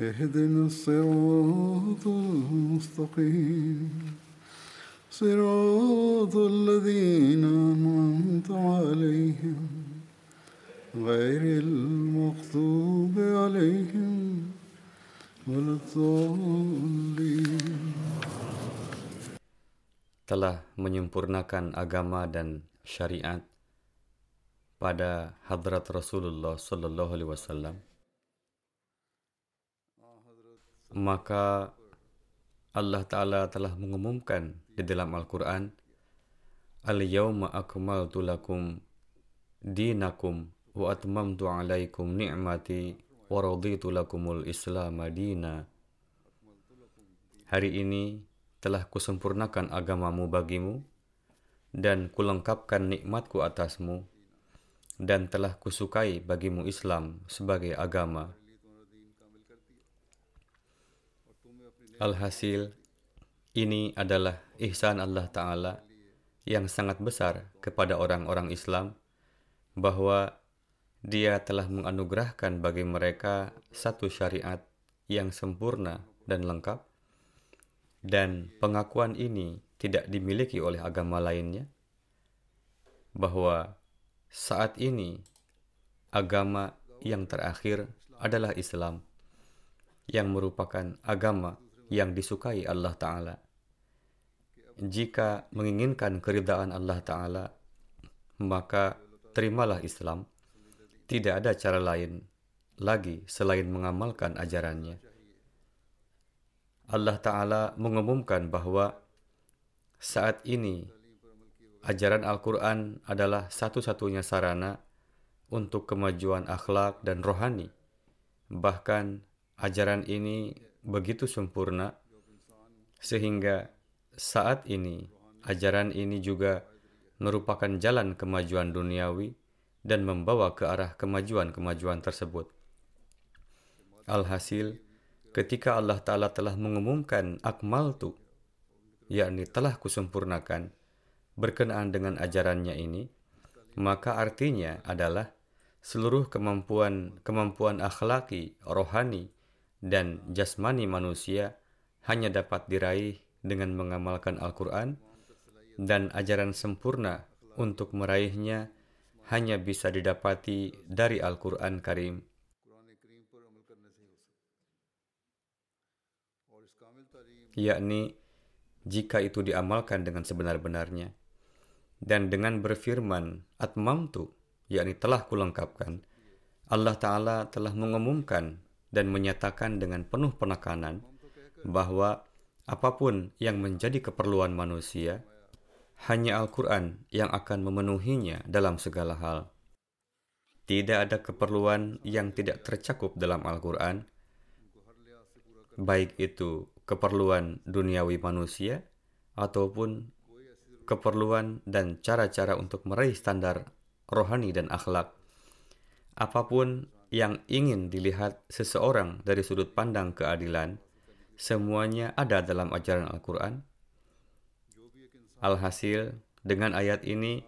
اهدنا الصراط المستقيم صراط الذين أنعمت عليهم غير المغضوب عليهم ولا الضالين telah menyempurnakan agama dan syariat pada hadrat Rasulullah Sallallahu Alaihi Wasallam, maka Allah Ta'ala telah mengumumkan di dalam Al-Quran, Al-yawma akmaltu lakum dinakum wa atmamtu alaikum ni'mati wa raditu lakumul islam dina. Hari ini telah kusempurnakan agamamu bagimu dan kulengkapkan nikmatku atasmu dan telah kusukai bagimu Islam sebagai agama. Alhasil, ini adalah ihsan Allah Ta'ala yang sangat besar kepada orang-orang Islam bahwa dia telah menganugerahkan bagi mereka satu syariat yang sempurna dan lengkap dan pengakuan ini tidak dimiliki oleh agama lainnya bahwa saat ini agama yang terakhir adalah Islam yang merupakan agama yang disukai Allah Ta'ala. Jika menginginkan keridaan Allah Ta'ala, maka terimalah Islam. Tidak ada cara lain lagi selain mengamalkan ajarannya. Allah Ta'ala mengumumkan bahwa saat ini ajaran Al-Quran adalah satu-satunya sarana untuk kemajuan akhlak dan rohani. Bahkan ajaran ini begitu sempurna sehingga saat ini ajaran ini juga merupakan jalan kemajuan duniawi dan membawa ke arah kemajuan-kemajuan tersebut. Alhasil, ketika Allah Ta'ala telah mengumumkan akmal tu, yakni telah kusempurnakan, berkenaan dengan ajarannya ini, maka artinya adalah seluruh kemampuan kemampuan akhlaki, rohani, dan jasmani manusia hanya dapat diraih dengan mengamalkan Al-Quran dan ajaran sempurna untuk meraihnya hanya bisa didapati dari Al-Quran Karim. Yakni, jika itu diamalkan dengan sebenar-benarnya. Dan dengan berfirman, Atmamtu, yakni telah kulengkapkan, Allah Ta'ala telah mengumumkan dan menyatakan dengan penuh penekanan bahwa apa pun yang menjadi keperluan manusia, hanya Al-Quran yang akan memenuhinya dalam segala hal. Tidak ada keperluan yang tidak tercakup dalam Al-Quran, baik itu keperluan duniawi manusia ataupun keperluan dan cara-cara untuk meraih standar rohani dan akhlak. Apa pun yang ingin dilihat seseorang dari sudut pandang keadilan, semuanya ada dalam ajaran Al-Quran. Alhasil, dengan ayat ini,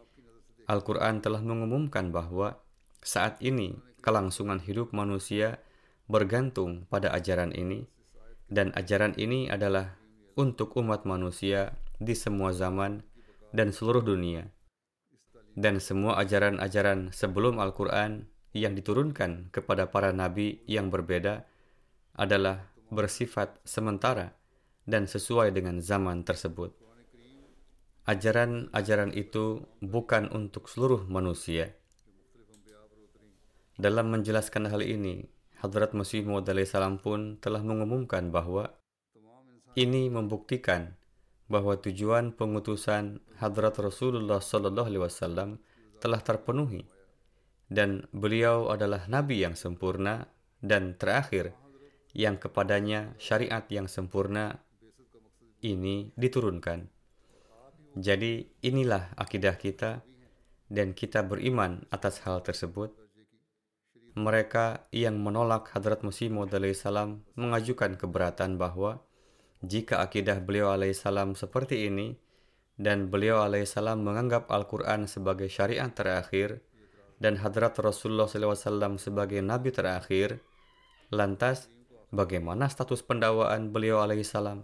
Al-Quran telah mengumumkan bahwa saat ini kelangsungan hidup manusia bergantung pada ajaran ini, dan ajaran ini adalah untuk umat manusia di semua zaman dan seluruh dunia. Dan semua ajaran-ajaran sebelum Al-Quran yang diturunkan kepada para nabi yang berbeda adalah bersifat sementara dan sesuai dengan zaman tersebut. Ajaran-ajaran itu bukan untuk seluruh manusia. Dalam menjelaskan hal ini, Hadrat Masih Maud salam pun telah mengumumkan bahwa ini membuktikan bahwa tujuan pengutusan Hadrat Rasulullah Sallallahu Alaihi Wasallam telah terpenuhi dan beliau adalah nabi yang sempurna dan terakhir yang kepadanya syariat yang sempurna ini diturunkan. Jadi inilah akidah kita dan kita beriman atas hal tersebut. Mereka yang menolak Hadrat Masih Maud salam mengajukan keberatan bahwa jika akidah beliau alaihissalam seperti ini dan beliau alaihissalam menganggap Al-Quran sebagai syariat terakhir dan Hadrat Rasulullah SAW sebagai nabi terakhir, lantas bagaimana status pendakwaan beliau alaihissalam?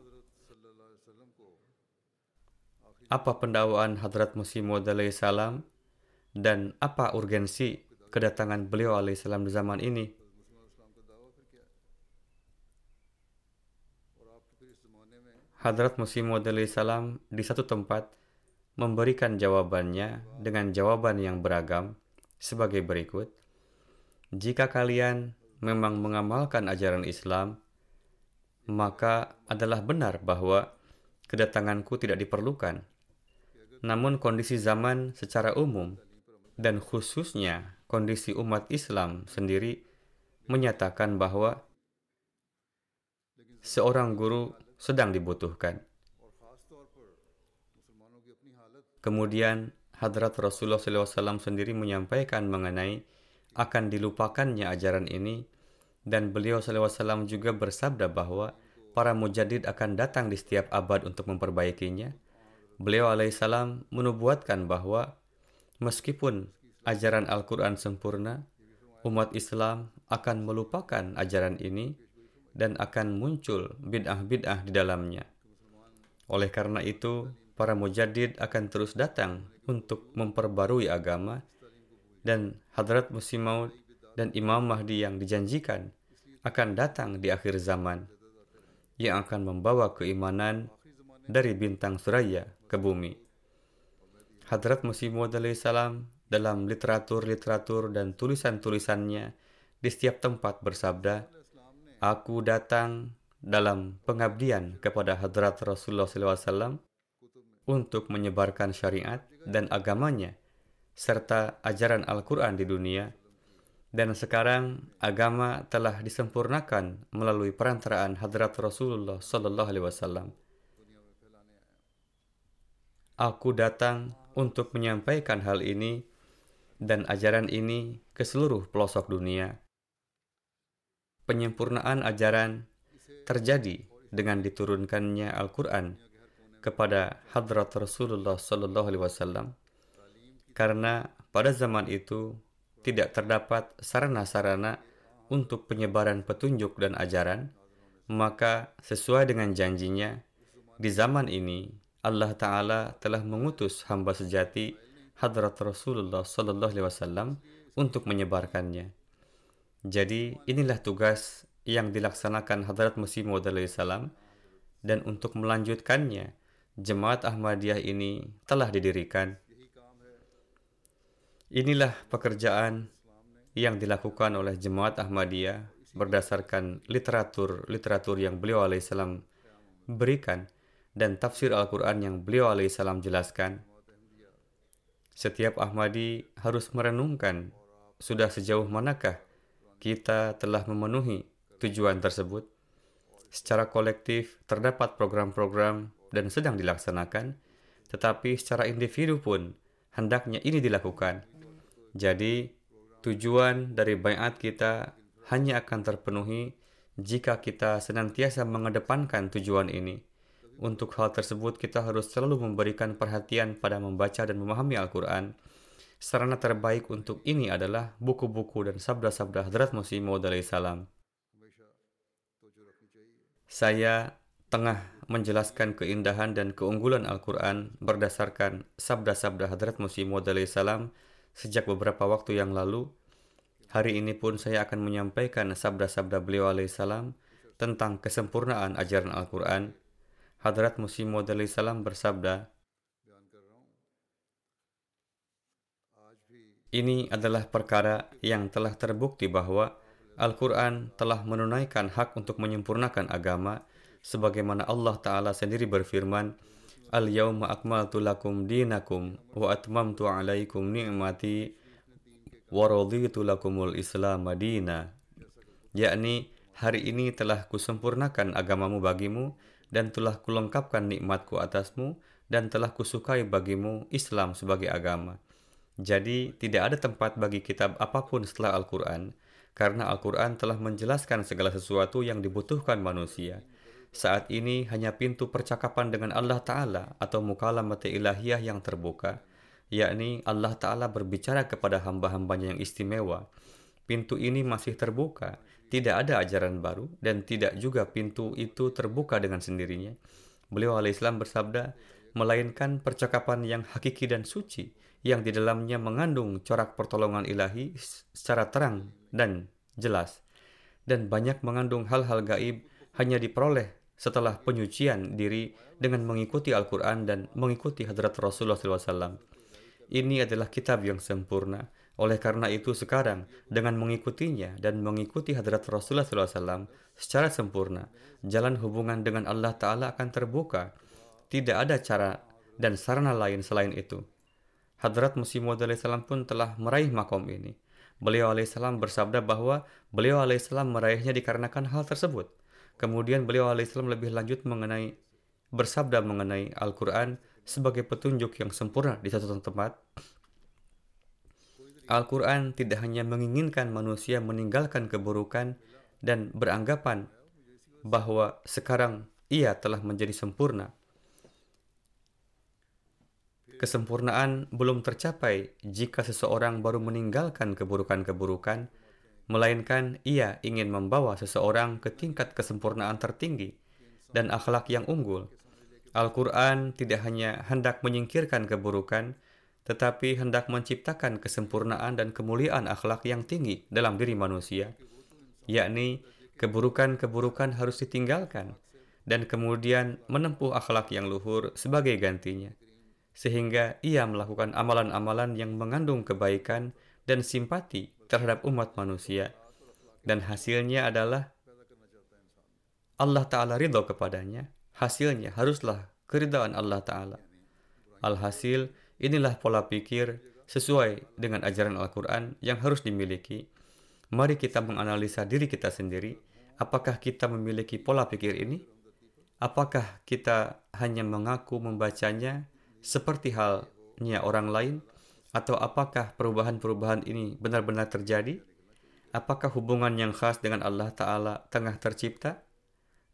Apa pendakwaan Hadrat Masih Maud salam dan apa urgensi kedatangan beliau alaihissalam di zaman ini? Hadrat Masih Maud salam di satu tempat memberikan jawabannya dengan jawaban yang beragam sebagai berikut. Jika kalian memang mengamalkan ajaran Islam, maka adalah benar bahwa kedatanganku tidak diperlukan. Namun kondisi zaman secara umum dan khususnya kondisi umat Islam sendiri menyatakan bahwa seorang guru sedang dibutuhkan. Kemudian Hadrat Rasulullah SAW sendiri menyampaikan mengenai akan dilupakannya ajaran ini dan beliau SAW juga bersabda bahwa para mujadid akan datang di setiap abad untuk memperbaikinya Beliau alaihissalam menubuatkan bahwa meskipun ajaran Al-Quran sempurna, umat Islam akan melupakan ajaran ini dan akan muncul bid'ah-bid'ah di dalamnya. Oleh karena itu, para mujadid akan terus datang untuk memperbarui agama dan Hadrat Musi Maud dan Imam Mahdi yang dijanjikan akan datang di akhir zaman yang akan membawa keimanan dari bintang suraya ke bumi. Hadrat Masih Maud salam dalam literatur-literatur dan tulisan-tulisannya di setiap tempat bersabda, Aku datang dalam pengabdian kepada Hadrat Rasulullah SAW untuk menyebarkan syariat dan agamanya serta ajaran Al-Quran di dunia dan sekarang agama telah disempurnakan melalui perantaraan Hadrat Rasulullah Sallallahu Alaihi Wasallam. Aku datang untuk menyampaikan hal ini dan ajaran ini ke seluruh pelosok dunia. Penyempurnaan ajaran terjadi dengan diturunkannya Al-Quran kepada Hadrat Rasulullah Sallallahu Alaihi Wasallam karena pada zaman itu tidak terdapat sarana-sarana untuk penyebaran petunjuk dan ajaran, maka sesuai dengan janjinya, di zaman ini Allah Ta'ala telah mengutus hamba sejati Hadrat Rasulullah Sallallahu Alaihi Wasallam untuk menyebarkannya. Jadi inilah tugas yang dilaksanakan Hadrat Masih Maud salam dan untuk melanjutkannya Jemaat Ahmadiyah ini telah didirikan. Inilah pekerjaan yang dilakukan oleh Jemaat Ahmadiyah berdasarkan literatur-literatur yang beliau alaihissalam berikan dan tafsir Al-Quran yang beliau alaihissalam jelaskan, setiap Ahmadi harus merenungkan sudah sejauh manakah kita telah memenuhi tujuan tersebut. Secara kolektif terdapat program-program dan sedang dilaksanakan, tetapi secara individu pun hendaknya ini dilakukan. Jadi, tujuan dari bayat kita hanya akan terpenuhi jika kita senantiasa mengedepankan tujuan ini. Untuk hal tersebut, kita harus selalu memberikan perhatian pada membaca dan memahami Al-Quran. Sarana terbaik untuk ini adalah buku-buku dan sabda-sabda Hadrat Masih Maud salam. Saya tengah menjelaskan keindahan dan keunggulan Al-Quran berdasarkan sabda-sabda Hadrat Masih Maud salam sejak beberapa waktu yang lalu. Hari ini pun saya akan menyampaikan sabda-sabda beliau alaihissalam tentang kesempurnaan ajaran Al-Quran. Hadrat Musim Maud alaihissalam bersabda, Ini adalah perkara yang telah terbukti bahwa Al-Quran telah menunaikan hak untuk menyempurnakan agama sebagaimana Allah Ta'ala sendiri berfirman, Al-yawma akmaltu lakum dinakum wa atmamtu alaikum ni'mati wa raditu lakumul islam madina. Yakni, hari ini telah kusempurnakan agamamu bagimu dan telah kulengkapkan nikmatku atasmu dan telah kusukai bagimu Islam sebagai agama. Jadi, tidak ada tempat bagi kitab apa pun setelah Al-Quran, karena Al-Quran telah menjelaskan segala sesuatu yang dibutuhkan manusia. Saat ini hanya pintu percakapan dengan Allah Ta'ala atau mukalamat ilahiyah yang terbuka, yakni Allah Ta'ala berbicara kepada hamba-hambanya yang istimewa. Pintu ini masih terbuka, tidak ada ajaran baru, dan tidak juga pintu itu terbuka dengan sendirinya. Beliau alaihissalam bersabda, melainkan percakapan yang hakiki dan suci, yang di dalamnya mengandung corak pertolongan ilahi secara terang dan jelas dan banyak mengandung hal-hal gaib hanya diperoleh setelah penyucian diri dengan mengikuti Al-Quran dan mengikuti hadrat Rasulullah SAW. Ini adalah kitab yang sempurna. Oleh karena itu sekarang dengan mengikutinya dan mengikuti hadrat Rasulullah SAW secara sempurna, jalan hubungan dengan Allah Ta'ala akan terbuka. Tidak ada cara dan sarana lain selain itu. Hadrat Musim Maud pun telah meraih makom ini. Beliau alaihissalam bersabda bahwa beliau alaihissalam meraihnya dikarenakan hal tersebut. Kemudian beliau alaihissalam lebih lanjut mengenai bersabda mengenai Al-Quran sebagai petunjuk yang sempurna di satu tempat. Al-Quran tidak hanya menginginkan manusia meninggalkan keburukan dan beranggapan bahwa sekarang ia telah menjadi sempurna, Kesempurnaan belum tercapai jika seseorang baru meninggalkan keburukan-keburukan, melainkan ia ingin membawa seseorang ke tingkat kesempurnaan tertinggi dan akhlak yang unggul. Al-Quran tidak hanya hendak menyingkirkan keburukan, tetapi hendak menciptakan kesempurnaan dan kemuliaan akhlak yang tinggi dalam diri manusia, yakni keburukan-keburukan harus ditinggalkan dan kemudian menempuh akhlak yang luhur sebagai gantinya sehingga ia melakukan amalan-amalan yang mengandung kebaikan dan simpati terhadap umat manusia. Dan hasilnya adalah Allah Ta'ala ridho kepadanya. Hasilnya haruslah keridhaan Allah Ta'ala. Alhasil, inilah pola pikir sesuai dengan ajaran Al-Quran yang harus dimiliki. Mari kita menganalisa diri kita sendiri. Apakah kita memiliki pola pikir ini? Apakah kita hanya mengaku membacanya seperti halnya orang lain? Atau apakah perubahan-perubahan ini benar-benar terjadi? Apakah hubungan yang khas dengan Allah Ta'ala tengah tercipta?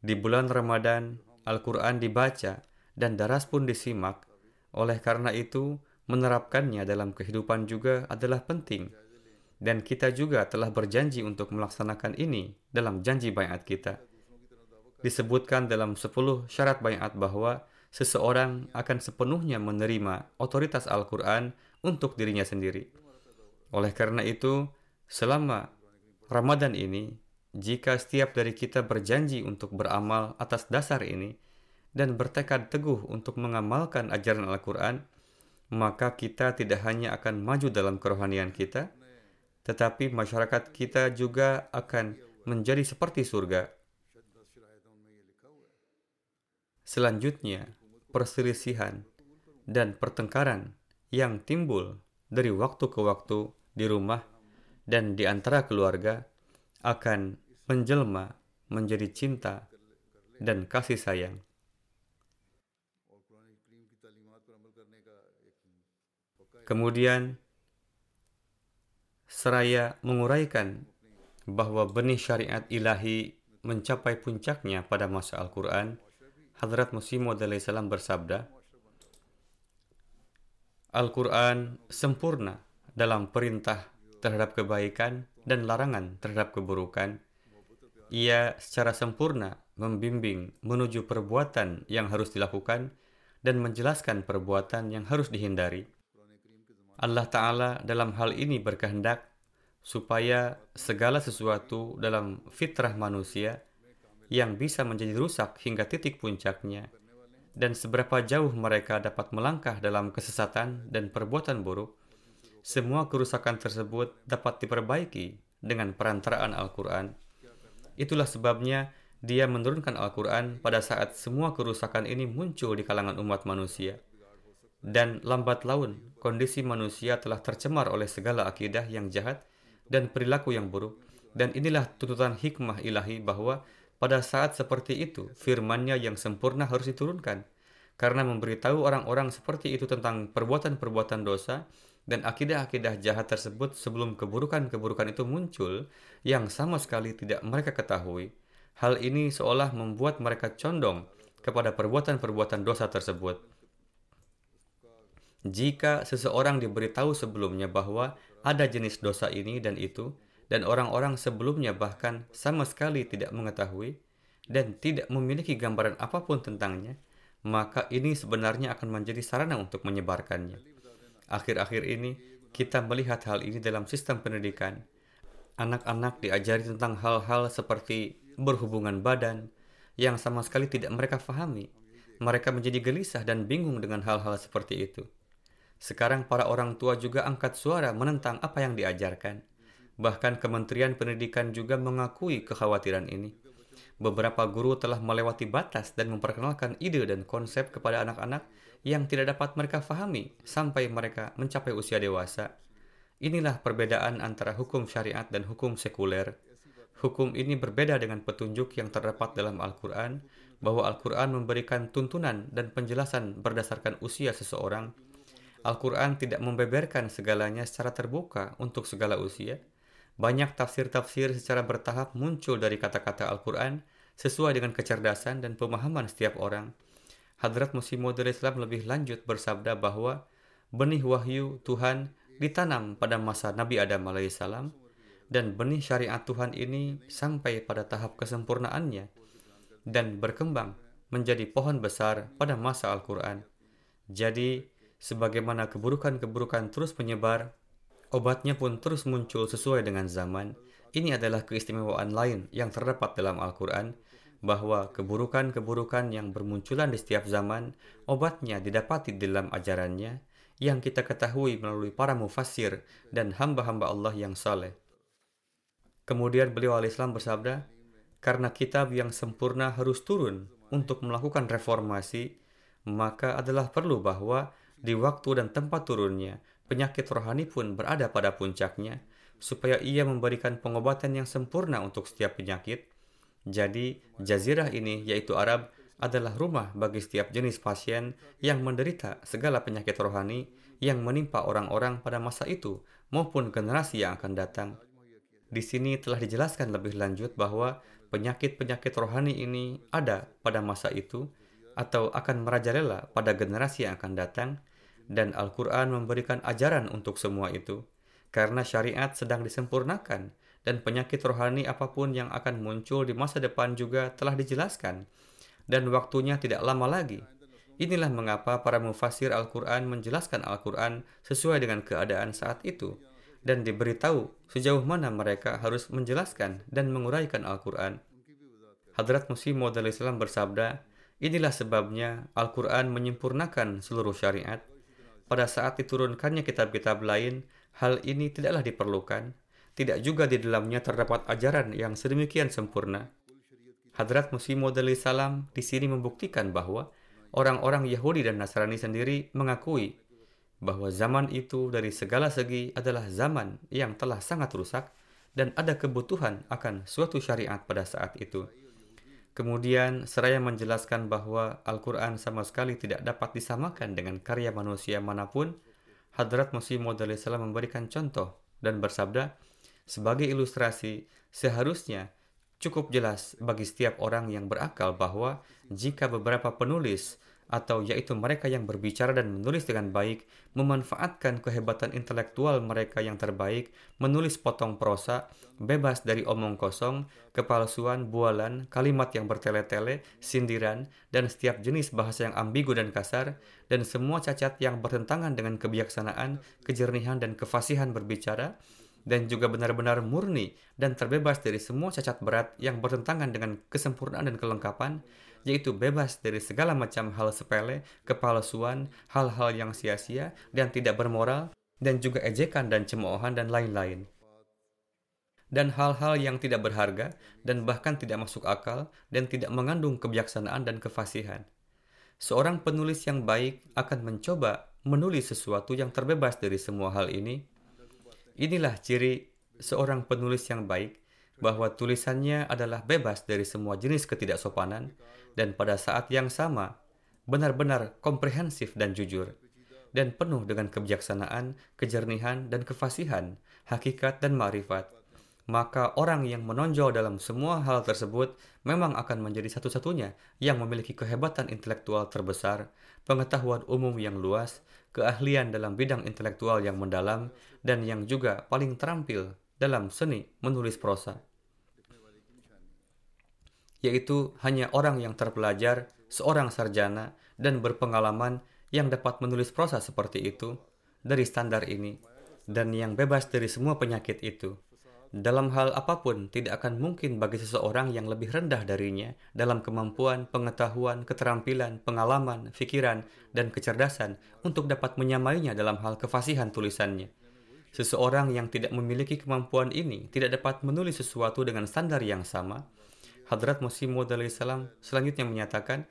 Di bulan Ramadan, Al-Quran dibaca dan daras pun disimak. Oleh karena itu, menerapkannya dalam kehidupan juga adalah penting. Dan kita juga telah berjanji untuk melaksanakan ini dalam janji bayat kita. Disebutkan dalam 10 syarat bayat bahwa seseorang akan sepenuhnya menerima otoritas Al-Quran untuk dirinya sendiri. Oleh karena itu, selama Ramadan ini, jika setiap dari kita berjanji untuk beramal atas dasar ini dan bertekad teguh untuk mengamalkan ajaran Al-Quran, maka kita tidak hanya akan maju dalam kerohanian kita, tetapi masyarakat kita juga akan menjadi seperti surga. Selanjutnya, perselisihan dan pertengkaran yang timbul dari waktu ke waktu di rumah dan di antara keluarga akan menjelma menjadi cinta dan kasih sayang. Kemudian, seraya menguraikan bahwa benih syariat ilahi mencapai puncaknya pada masa Al-Quran, Hadrat Musim Maud salam bersabda, Al-Quran sempurna dalam perintah terhadap kebaikan dan larangan terhadap keburukan. Ia secara sempurna membimbing menuju perbuatan yang harus dilakukan dan menjelaskan perbuatan yang harus dihindari. Allah Ta'ala dalam hal ini berkehendak supaya segala sesuatu dalam fitrah manusia yang bisa menjadi rusak hingga titik puncaknya dan seberapa jauh mereka dapat melangkah dalam kesesatan dan perbuatan buruk, semua kerusakan tersebut dapat diperbaiki dengan perantaraan Al-Quran. Itulah sebabnya dia menurunkan Al-Quran pada saat semua kerusakan ini muncul di kalangan umat manusia. Dan lambat laun, kondisi manusia telah tercemar oleh segala akidah yang jahat dan perilaku yang buruk. Dan inilah tuntutan hikmah ilahi bahwa pada saat seperti itu, firmannya yang sempurna harus diturunkan. Karena memberitahu orang-orang seperti itu tentang perbuatan-perbuatan dosa dan akidah-akidah jahat tersebut sebelum keburukan-keburukan itu muncul yang sama sekali tidak mereka ketahui. Hal ini seolah membuat mereka condong kepada perbuatan-perbuatan dosa tersebut. Jika seseorang diberitahu sebelumnya bahwa ada jenis dosa ini dan itu, dan orang-orang sebelumnya bahkan sama sekali tidak mengetahui dan tidak memiliki gambaran apa pun tentangnya, maka ini sebenarnya akan menjadi sarana untuk menyebarkannya. Akhir-akhir ini, kita melihat hal ini dalam sistem pendidikan. Anak-anak diajari tentang hal-hal seperti berhubungan badan yang sama sekali tidak mereka fahami. Mereka menjadi gelisah dan bingung dengan hal-hal seperti itu. Sekarang para orang tua juga angkat suara menentang apa yang diajarkan. Bahkan Kementerian Pendidikan juga mengakui kekhawatiran ini. Beberapa guru telah melewati batas dan memperkenalkan ide dan konsep kepada anak-anak yang tidak dapat mereka fahami sampai mereka mencapai usia dewasa. Inilah perbedaan antara hukum syariat dan hukum sekuler. Hukum ini berbeda dengan petunjuk yang terdapat dalam Al-Quran, bahwa Al-Quran memberikan tuntunan dan penjelasan berdasarkan usia seseorang. Al-Quran tidak membeberkan segalanya secara terbuka untuk segala usia, banyak tafsir-tafsir secara bertahap muncul dari kata-kata Al-Quran sesuai dengan kecerdasan dan pemahaman setiap orang. Hadrat Musim Maud Islam lebih lanjut bersabda bahwa benih wahyu Tuhan ditanam pada masa Nabi Adam alaihissalam dan benih syariat Tuhan ini sampai pada tahap kesempurnaannya dan berkembang menjadi pohon besar pada masa Al-Quran. Jadi, sebagaimana keburukan-keburukan terus menyebar Obatnya pun terus muncul sesuai dengan zaman. Ini adalah keistimewaan lain yang terdapat dalam Al-Quran, bahwa keburukan-keburukan yang bermunculan di setiap zaman, obatnya didapati dalam ajarannya, yang kita ketahui melalui para mufassir dan hamba-hamba Allah yang saleh. Kemudian beliau al-Islam bersabda, karena kitab yang sempurna harus turun untuk melakukan reformasi, maka adalah perlu bahwa di waktu dan tempat turunnya penyakit rohani pun berada pada puncaknya, supaya ia memberikan pengobatan yang sempurna untuk setiap penyakit. Jadi, jazirah ini, yaitu Arab, adalah rumah bagi setiap jenis pasien yang menderita segala penyakit rohani yang menimpa orang-orang pada masa itu maupun generasi yang akan datang. Di sini telah dijelaskan lebih lanjut bahwa penyakit-penyakit rohani ini ada pada masa itu atau akan merajalela pada generasi yang akan datang dan Al-Quran memberikan ajaran untuk semua itu, karena syariat sedang disempurnakan, dan penyakit rohani apa pun yang akan muncul di masa depan juga telah dijelaskan, dan waktunya tidak lama lagi. Inilah mengapa para mufasir Al-Quran menjelaskan Al-Quran sesuai dengan keadaan saat itu, dan diberitahu sejauh mana mereka harus menjelaskan dan menguraikan Al-Quran. Hadrat Musim Maud bersabda, Inilah sebabnya Al-Quran menyempurnakan seluruh syariat, pada saat diturunkannya kitab-kitab lain, hal ini tidaklah diperlukan. Tidak juga di dalamnya terdapat ajaran yang sedemikian sempurna. Hadrat Musim Maud salam di sini membuktikan bahwa orang-orang Yahudi dan Nasrani sendiri mengakui bahwa zaman itu dari segala segi adalah zaman yang telah sangat rusak dan ada kebutuhan akan suatu syariat pada saat itu. Kemudian seraya menjelaskan bahwa Al-Quran sama sekali tidak dapat disamakan dengan karya manusia mana pun, Hadrat Musim Maud salam memberikan contoh dan bersabda, sebagai ilustrasi, seharusnya cukup jelas bagi setiap orang yang berakal bahwa jika beberapa penulis atau yaitu mereka yang berbicara dan menulis dengan baik, memanfaatkan kehebatan intelektual mereka yang terbaik, menulis potong prosa, bebas dari omong kosong, kepalsuan, bualan, kalimat yang bertele-tele, sindiran, dan setiap jenis bahasa yang ambigu dan kasar, dan semua cacat yang bertentangan dengan kebijaksanaan, kejernihan, dan kefasihan berbicara, dan juga benar-benar murni dan terbebas dari semua cacat berat yang bertentangan dengan kesempurnaan dan kelengkapan, yaitu bebas dari segala macam hal sepele, kepalsuan, hal-hal yang sia-sia dan tidak bermoral, dan juga ejekan dan cemoohan dan lain-lain. Dan hal-hal yang tidak berharga dan bahkan tidak masuk akal dan tidak mengandung kebijaksanaan dan kefasihan. Seorang penulis yang baik akan mencoba menulis sesuatu yang terbebas dari semua hal ini Inilah ciri seorang penulis yang baik, bahwa tulisannya adalah bebas dari semua jenis ketidaksopanan dan pada saat yang sama benar-benar komprehensif dan jujur dan penuh dengan kebijaksanaan, kejernihan, dan kefasihan, hakikat dan marifat. Maka orang yang menonjol dalam semua hal tersebut memang akan menjadi satu-satunya yang memiliki kehebatan intelektual terbesar, pengetahuan umum yang luas, keahlian dalam bidang intelektual yang mendalam, dan yang juga paling terampil dalam seni menulis prosa. Yaitu hanya orang yang terpelajar, seorang sarjana, dan berpengalaman yang dapat menulis prosa seperti itu dari standar ini, dan yang bebas dari semua penyakit itu. Dalam hal apa pun, tidak akan mungkin bagi seseorang yang lebih rendah darinya dalam kemampuan, pengetahuan, keterampilan, pengalaman, pikiran, dan kecerdasan untuk dapat menyamainya dalam hal kefasihan tulisannya. Seseorang yang tidak memiliki kemampuan ini tidak dapat menulis sesuatu dengan standar yang sama. Hadrat Musim Maud salam selanjutnya menyatakan,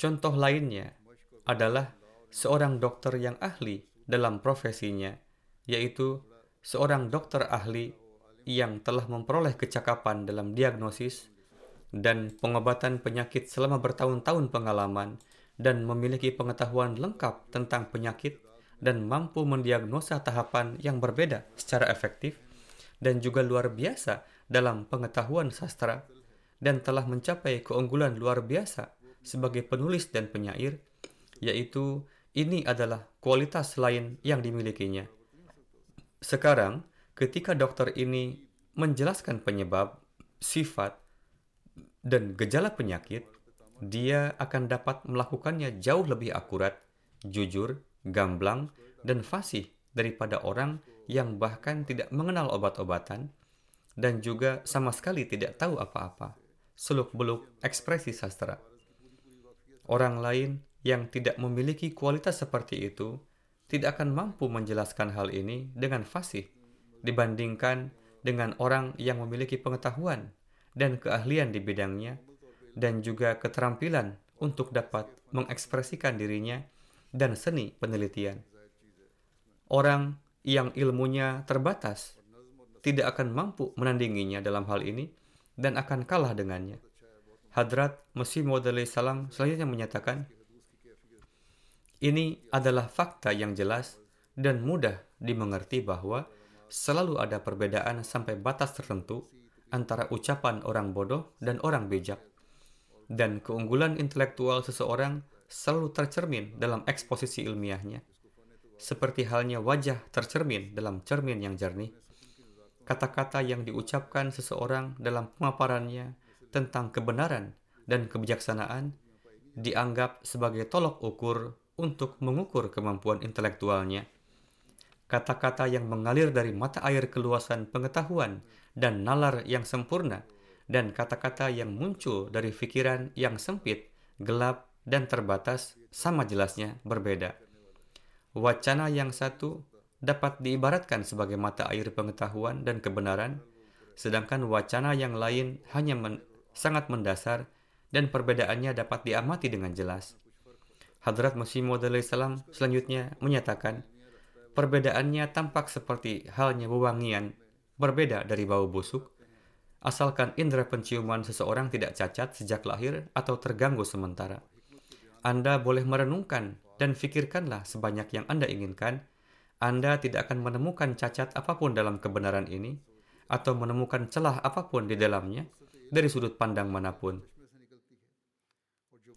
contoh lainnya adalah seorang dokter yang ahli dalam profesinya, yaitu seorang dokter ahli yang telah memperoleh kecakapan dalam diagnosis dan pengobatan penyakit selama bertahun-tahun pengalaman dan memiliki pengetahuan lengkap tentang penyakit dan mampu mendiagnosa tahapan yang berbeda secara efektif dan juga luar biasa dalam pengetahuan sastra dan telah mencapai keunggulan luar biasa sebagai penulis dan penyair, yaitu ini adalah kualitas lain yang dimilikinya. Sekarang, ketika dokter ini menjelaskan penyebab, sifat, dan gejala penyakit, dia akan dapat melakukannya jauh lebih akurat, jujur, gamblang, dan fasih daripada orang yang bahkan tidak mengenal obat-obatan dan juga sama sekali tidak tahu apa-apa, seluk-beluk ekspresi sastra. Orang lain yang tidak memiliki kualitas seperti itu tidak akan mampu menjelaskan hal ini dengan fasih dibandingkan dengan orang yang memiliki pengetahuan dan keahlian di bidangnya dan juga keterampilan untuk dapat mengekspresikan dirinya dan seni penelitian. Orang yang ilmunya terbatas tidak akan mampu menandinginya dalam hal ini dan akan kalah dengannya. Hadrat Masih Maud salam selanjutnya menyatakan, ini adalah fakta yang jelas dan mudah dimengerti bahwa selalu ada perbedaan sampai batas tertentu antara ucapan orang bodoh dan orang bijak. Dan keunggulan intelektual seseorang selalu tercermin dalam eksposisi ilmiahnya. Seperti halnya wajah tercermin dalam cermin yang jernih. Kata-kata yang diucapkan seseorang dalam pemaparannya tentang kebenaran dan kebijaksanaan dianggap sebagai tolok ukur untuk mengukur kemampuan intelektualnya. Kata-kata yang mengalir dari mata air keluasan pengetahuan dan nalar yang sempurna, dan kata-kata yang muncul dari pikiran yang sempit, gelap, dan terbatas sama jelasnya berbeda. Wacana yang satu dapat diibaratkan sebagai mata air pengetahuan dan kebenaran, sedangkan wacana yang lain hanya men sangat mendasar dan perbedaannya dapat diamati dengan jelas. Hadrat Masih Maud salam selanjutnya menyatakan, perbedaannya tampak seperti halnya wewangian berbeda dari bau busuk, asalkan indera penciuman seseorang tidak cacat sejak lahir atau terganggu sementara. Anda boleh merenungkan dan fikirkanlah sebanyak yang Anda inginkan, Anda tidak akan menemukan cacat apa pun dalam kebenaran ini, atau menemukan celah apa pun di dalamnya dari sudut pandang mana pun.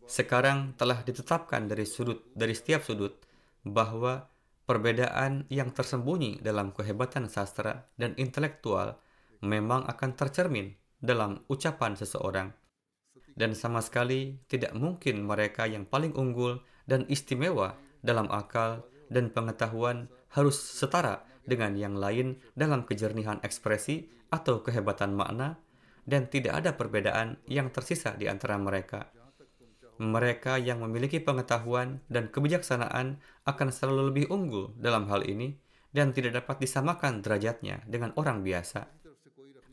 Sekarang telah ditetapkan dari sudut dari setiap sudut bahwa perbedaan yang tersembunyi dalam kehebatan sastra dan intelektual memang akan tercermin dalam ucapan seseorang. Dan sama sekali tidak mungkin mereka yang paling unggul dan istimewa dalam akal dan pengetahuan harus setara dengan yang lain dalam kejernihan ekspresi atau kehebatan makna, dan tidak ada perbedaan yang tersisa di antara mereka. Mereka yang memiliki pengetahuan dan kebijaksanaan akan selalu lebih unggul dalam hal ini dan tidak dapat disamakan derajatnya dengan orang biasa.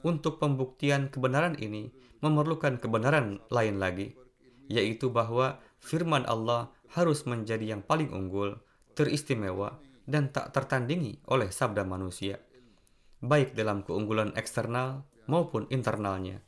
Untuk pembuktian kebenaran ini memerlukan kebenaran lain lagi, yaitu bahwa firman Allah harus menjadi yang paling unggul, teristimewa, dan tak tertandingi oleh sabda manusia, baik dalam keunggulan eksternal maupun internalnya.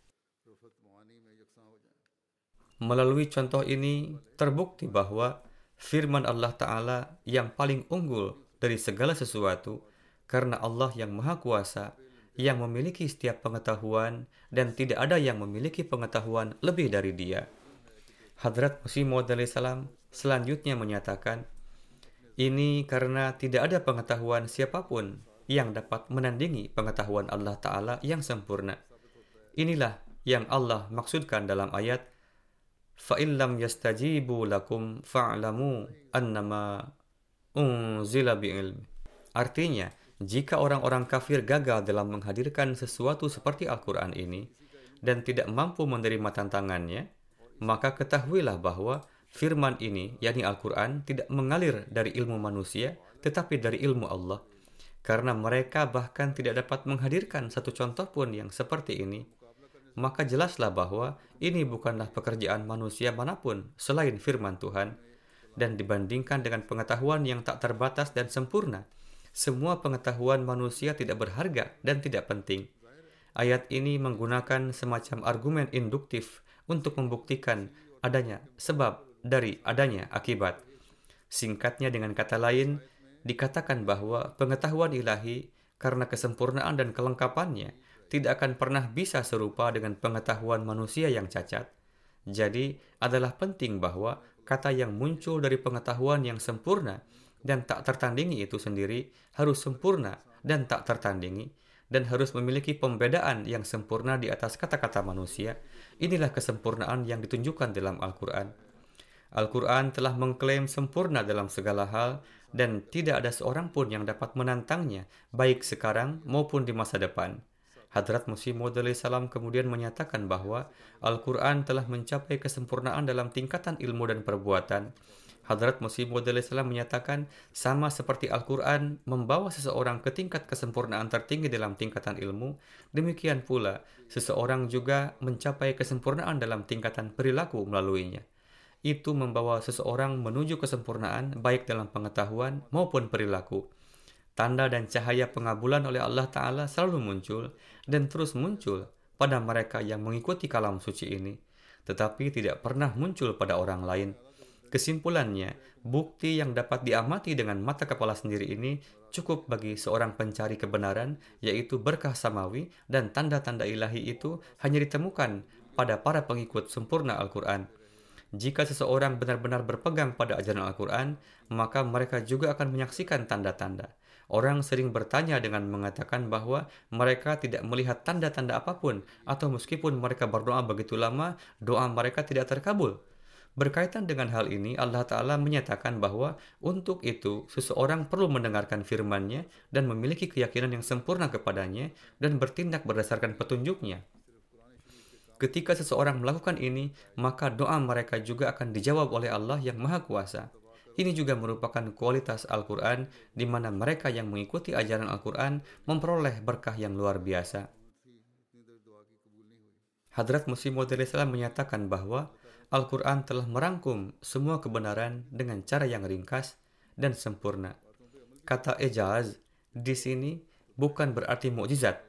Melalui contoh ini, terbukti bahwa firman Allah Ta'ala yang paling unggul dari segala sesuatu, karena Allah yang Maha Kuasa, yang memiliki setiap pengetahuan, dan tidak ada yang memiliki pengetahuan lebih dari Dia. Hadrat Musi Maud salam selanjutnya menyatakan, ini karena tidak ada pengetahuan siapapun yang dapat menandingi pengetahuan Allah Ta'ala yang sempurna. Inilah yang Allah maksudkan dalam ayat فَإِنْ لَمْ يَسْتَجِيبُوا لَكُمْ فَاعْلَمُوا أَنَّمَا أُنْزِلَ بِعِلْمِ Artinya, jika orang-orang kafir gagal dalam menghadirkan sesuatu seperti Al-Quran ini dan tidak mampu menerima tantangannya, maka ketahuilah bahwa Firman ini, yakni Al-Quran, tidak mengalir dari ilmu manusia, tetapi dari ilmu Allah. Karena mereka bahkan tidak dapat menghadirkan satu contoh pun yang seperti ini, maka jelaslah bahwa ini bukanlah pekerjaan manusia mana pun selain firman Tuhan. Dan dibandingkan dengan pengetahuan yang tak terbatas dan sempurna, semua pengetahuan manusia tidak berharga dan tidak penting. Ayat ini menggunakan semacam argumen induktif untuk membuktikan adanya sebab dari adanya akibat. Singkatnya dengan kata lain, dikatakan bahwa pengetahuan ilahi karena kesempurnaan dan kelengkapannya tidak akan pernah bisa serupa dengan pengetahuan manusia yang cacat. Jadi, adalah penting bahwa kata yang muncul dari pengetahuan yang sempurna dan tak tertandingi itu sendiri harus sempurna dan tak tertandingi dan harus memiliki pembedaan yang sempurna di atas kata-kata manusia. Inilah kesempurnaan yang ditunjukkan dalam Al-Quran. Al-Quran telah mengklaim sempurna dalam segala hal dan tidak ada seorang pun yang dapat menantangnya, baik sekarang maupun di masa depan. Hadrat Musi Maud salam kemudian menyatakan bahwa Al-Quran telah mencapai kesempurnaan dalam tingkatan ilmu dan perbuatan. Hadrat Musi Maud salam menyatakan, sama seperti Al-Quran membawa seseorang ke tingkat kesempurnaan tertinggi dalam tingkatan ilmu, demikian pula seseorang juga mencapai kesempurnaan dalam tingkatan perilaku melaluinya itu membawa seseorang menuju kesempurnaan baik dalam pengetahuan maupun perilaku. Tanda dan cahaya pengabulan oleh Allah Ta'ala selalu muncul dan terus muncul pada mereka yang mengikuti kalam suci ini, tetapi tidak pernah muncul pada orang lain. Kesimpulannya, bukti yang dapat diamati dengan mata kepala sendiri ini cukup bagi seorang pencari kebenaran, yaitu berkah samawi dan tanda-tanda ilahi itu hanya ditemukan pada para pengikut sempurna Al-Quran jika seseorang benar-benar berpegang pada ajaran Al-Quran, maka mereka juga akan menyaksikan tanda-tanda. Orang sering bertanya dengan mengatakan bahwa mereka tidak melihat tanda-tanda apa pun, atau meskipun mereka berdoa begitu lama, doa mereka tidak terkabul. Berkaitan dengan hal ini, Allah Ta'ala menyatakan bahwa untuk itu seseorang perlu mendengarkan firman-Nya dan memiliki keyakinan yang sempurna kepadanya dan bertindak berdasarkan petunjuknya. Ketika seseorang melakukan ini, maka doa mereka juga akan dijawab oleh Allah yang Maha Kuasa. Ini juga merupakan kualitas Al-Quran di mana mereka yang mengikuti ajaran Al-Quran memperoleh berkah yang luar biasa. Hadrat Musim Maud menyatakan bahwa Al-Quran telah merangkum semua kebenaran dengan cara yang ringkas dan sempurna. Kata ejaz di sini bukan berarti mukjizat,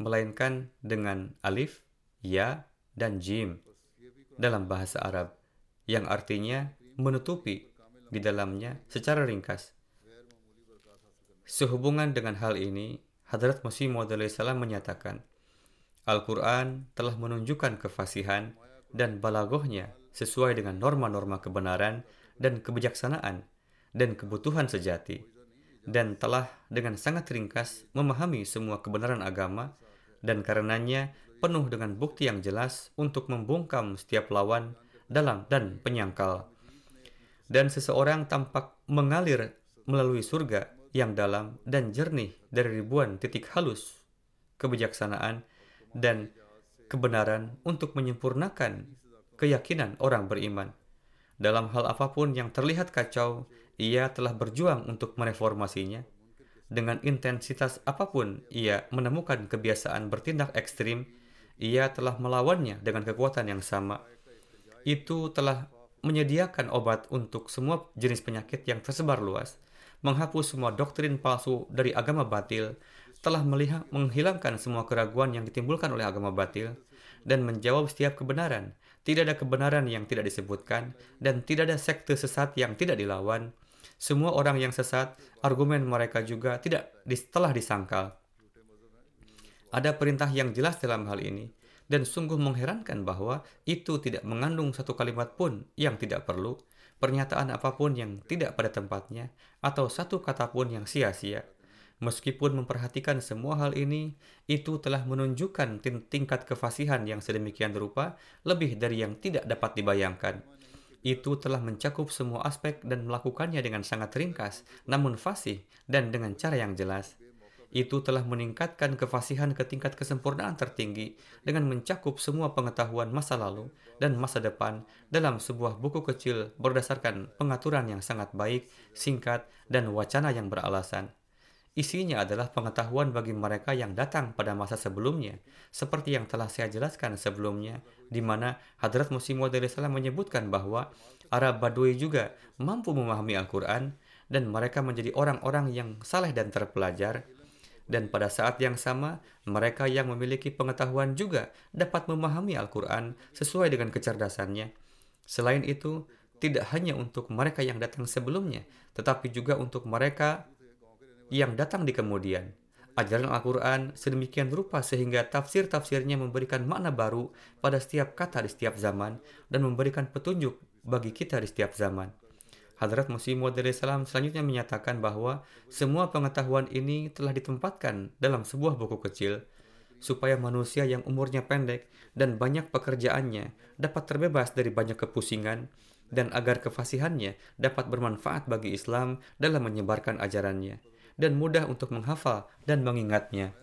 melainkan dengan alif, ya, dan jim dalam bahasa Arab, yang artinya menutupi di dalamnya secara ringkas. Sehubungan dengan hal ini, Hadrat Masih Maud salam menyatakan, Al-Quran telah menunjukkan kefasihan dan balagohnya sesuai dengan norma-norma kebenaran dan kebijaksanaan dan kebutuhan sejati, dan telah dengan sangat ringkas memahami semua kebenaran agama, dan karenanya penuh dengan bukti yang jelas untuk membungkam setiap lawan dalam dan penyangkal. Dan seseorang tampak mengalir melalui surga yang dalam dan jernih dari ribuan titik halus kebijaksanaan dan kebenaran untuk menyempurnakan keyakinan orang beriman. Dalam hal apa pun yang terlihat kacau, ia telah berjuang untuk mereformasinya. Dengan intensitas apa pun, ia menemukan kebiasaan bertindak ekstrim, ia telah melawannya dengan kekuatan yang sama. Itu telah menyediakan obat untuk semua jenis penyakit yang tersebar luas, menghapus semua doktrin palsu dari agama batil, telah melihat menghilangkan semua keraguan yang ditimbulkan oleh agama batil, dan menjawab setiap kebenaran. Tidak ada kebenaran yang tidak disebutkan, dan tidak ada sekte sesat yang tidak dilawan. Semua orang yang sesat, argumen mereka juga tidak telah disangkal. Ada perintah yang jelas dalam hal ini, dan sungguh mengherankan bahwa itu tidak mengandung satu kalimat pun yang tidak perlu, pernyataan apa pun yang tidak pada tempatnya, atau satu kata pun yang sia-sia. Meskipun memperhatikan semua hal ini, itu telah menunjukkan tingkat kefasihan yang sedemikian rupa lebih dari yang tidak dapat dibayangkan. Itu telah mencakup semua aspek dan melakukannya dengan sangat ringkas, namun fasih dan dengan cara yang jelas. Itu telah meningkatkan kefasihan ke tingkat kesempurnaan tertinggi dengan mencakup semua pengetahuan masa lalu dan masa depan dalam sebuah buku kecil berdasarkan pengaturan yang sangat baik, singkat, dan wacana yang beralasan. Isinya adalah pengetahuan bagi mereka yang datang pada masa sebelumnya, seperti yang telah saya jelaskan sebelumnya, di mana Hadrat Musim Maud menyebutkan bahwa Arab Badui juga mampu memahami Al-Quran, dan mereka menjadi orang-orang yang saleh dan terpelajar, dan pada saat yang sama, mereka yang memiliki pengetahuan juga dapat memahami Al-Quran sesuai dengan kecerdasannya. Selain itu, tidak hanya untuk mereka yang datang sebelumnya, tetapi juga untuk mereka yang datang di kemudian. Ajaran Al-Quran sedemikian rupa sehingga tafsir-tafsirnya memberikan makna baru pada setiap kata di setiap zaman dan memberikan petunjuk bagi kita di setiap zaman. Hadrat Musim Maud salam selanjutnya menyatakan bahwa semua pengetahuan ini telah ditempatkan dalam sebuah buku kecil supaya manusia yang umurnya pendek dan banyak pekerjaannya dapat terbebas dari banyak kepusingan dan agar kefasihannya dapat bermanfaat bagi Islam dalam menyebarkan ajarannya dan mudah untuk menghafal dan mengingatnya.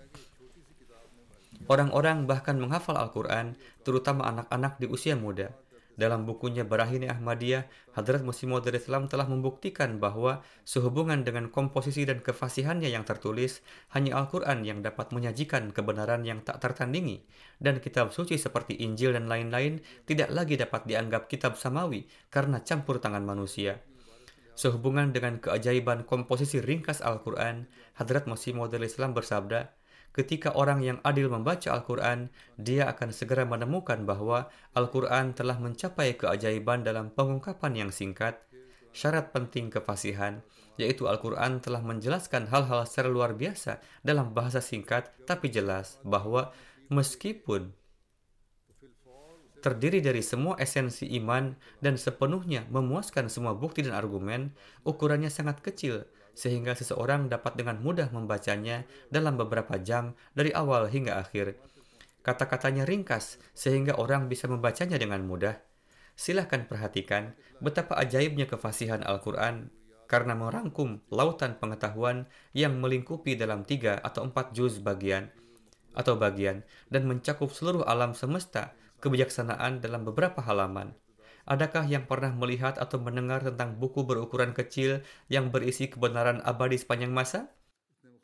Orang-orang bahkan menghafal Al-Quran, terutama anak-anak di usia muda. Dalam bukunya Barahini Ahmadiyah, Hadrat Musim Maud Islam telah membuktikan bahwa sehubungan dengan komposisi dan kefasihannya yang tertulis, hanya Al-Quran yang dapat menyajikan kebenaran yang tak tertandingi, dan kitab suci seperti Injil dan lain-lain tidak lagi dapat dianggap kitab samawi karena campur tangan manusia. Sehubungan dengan keajaiban komposisi ringkas Al-Quran, Hadrat Masih Maud Islam bersabda, ketika orang yang adil membaca Al-Quran, dia akan segera menemukan bahwa Al-Quran telah mencapai keajaiban dalam pengungkapan yang singkat, syarat penting kefasihan, yaitu Al-Quran telah menjelaskan hal-hal secara luar biasa dalam bahasa singkat tapi jelas bahwa meskipun terdiri dari semua esensi iman dan sepenuhnya memuaskan semua bukti dan argumen, ukurannya sangat kecil sehingga seseorang dapat dengan mudah membacanya dalam beberapa jam dari awal hingga akhir. Kata-katanya ringkas sehingga orang bisa membacanya dengan mudah. Silahkan perhatikan betapa ajaibnya kefasihan Al-Quran karena merangkum lautan pengetahuan yang melingkupi dalam tiga atau empat juz bagian atau bagian dan mencakup seluruh alam semesta kebijaksanaan dalam beberapa halaman. Adakah yang pernah melihat atau mendengar tentang buku berukuran kecil yang berisi kebenaran abadi sepanjang masa?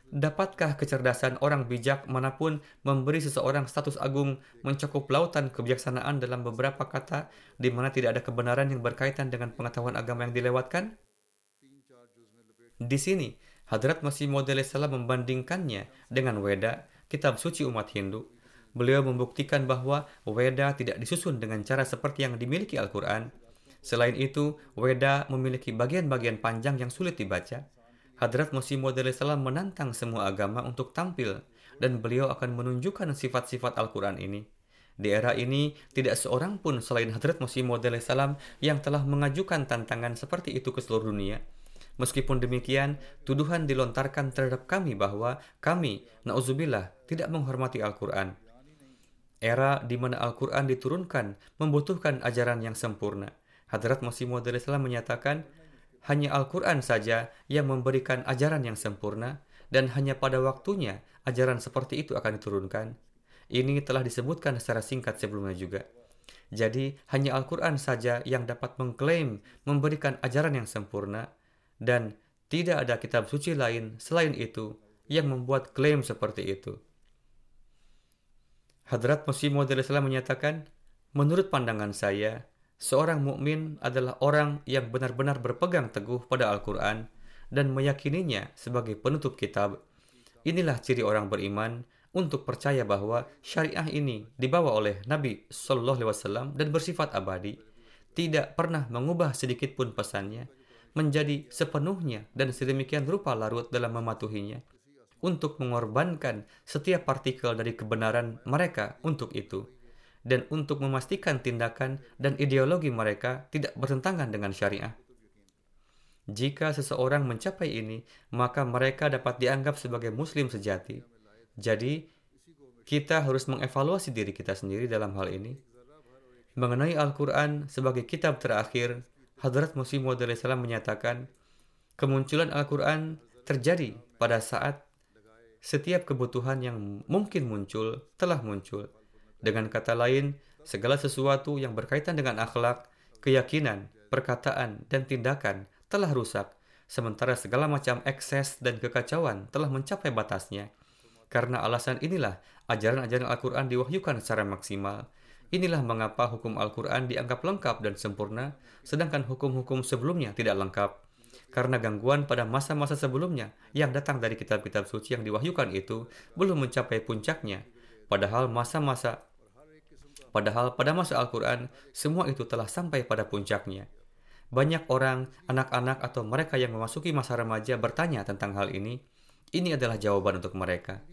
Dapatkah kecerdasan orang bijak mana pun memberi seseorang status agung mencakup lautan kebijaksanaan dalam beberapa kata di mana tidak ada kebenaran yang berkaitan dengan pengetahuan agama yang dilewatkan? Di sini, Hadrat Masih Maud membandingkannya dengan Weda, kitab suci umat Hindu, Beliau membuktikan bahwa Weda tidak disusun dengan cara seperti yang dimiliki Al-Quran. Selain itu, Weda memiliki bagian-bagian panjang yang sulit dibaca. Hadrat Maud salam menantang semua agama untuk tampil, dan beliau akan menunjukkan sifat-sifat Al-Quran ini. Di era ini, tidak seorang pun selain Hadrat Maud salam yang telah mengajukan tantangan seperti itu ke seluruh dunia. Meskipun demikian, tuduhan dilontarkan terhadap kami bahwa kami, na'udzubillah, tidak menghormati Al-Quran. Era di mana Al-Quran diturunkan membutuhkan ajaran yang sempurna. Hadrat Masih Maud menyatakan, hanya Al-Quran saja yang memberikan ajaran yang sempurna dan hanya pada waktunya ajaran seperti itu akan diturunkan. Ini telah disebutkan secara singkat sebelumnya juga. Jadi, hanya Al-Quran saja yang dapat mengklaim memberikan ajaran yang sempurna dan tidak ada kitab suci lain selain itu yang membuat klaim seperti itu. Hadrat Masih Maud menyatakan, menurut pandangan saya, seorang mukmin adalah orang yang benar-benar berpegang teguh pada Al-Quran dan meyakininya sebagai penutup kitab. Inilah ciri orang beriman untuk percaya bahwa syariah ini dibawa oleh Nabi Shallallahu Alaihi Wasallam dan bersifat abadi, tidak pernah mengubah sedikit pun pesannya, menjadi sepenuhnya dan sedemikian rupa larut dalam mematuhinya untuk mengorbankan setiap partikel dari kebenaran mereka untuk itu, dan untuk memastikan tindakan dan ideologi mereka tidak bertentangan dengan syariah. Jika seseorang mencapai ini, maka mereka dapat dianggap sebagai Muslim sejati. Jadi, kita harus mengevaluasi diri kita sendiri dalam hal ini. Mengenai Al-Quran sebagai kitab terakhir, Hadrat Musim Maud menyatakan, kemunculan Al-Quran terjadi pada saat setiap kebutuhan yang mungkin muncul telah muncul. Dengan kata lain, segala sesuatu yang berkaitan dengan akhlak, keyakinan, perkataan, dan tindakan telah rusak, sementara segala macam ekses dan kekacauan telah mencapai batasnya. Karena alasan inilah, ajaran-ajaran Al-Quran diwahyukan secara maksimal. Inilah mengapa hukum Al-Quran dianggap lengkap dan sempurna, sedangkan hukum-hukum sebelumnya tidak lengkap karena gangguan pada masa-masa sebelumnya yang datang dari kitab-kitab suci yang diwahyukan itu belum mencapai puncaknya. Padahal masa-masa padahal pada masa Al-Qur'an semua itu telah sampai pada puncaknya. Banyak orang, anak-anak atau mereka yang memasuki masa remaja bertanya tentang hal ini. Ini adalah jawaban untuk mereka.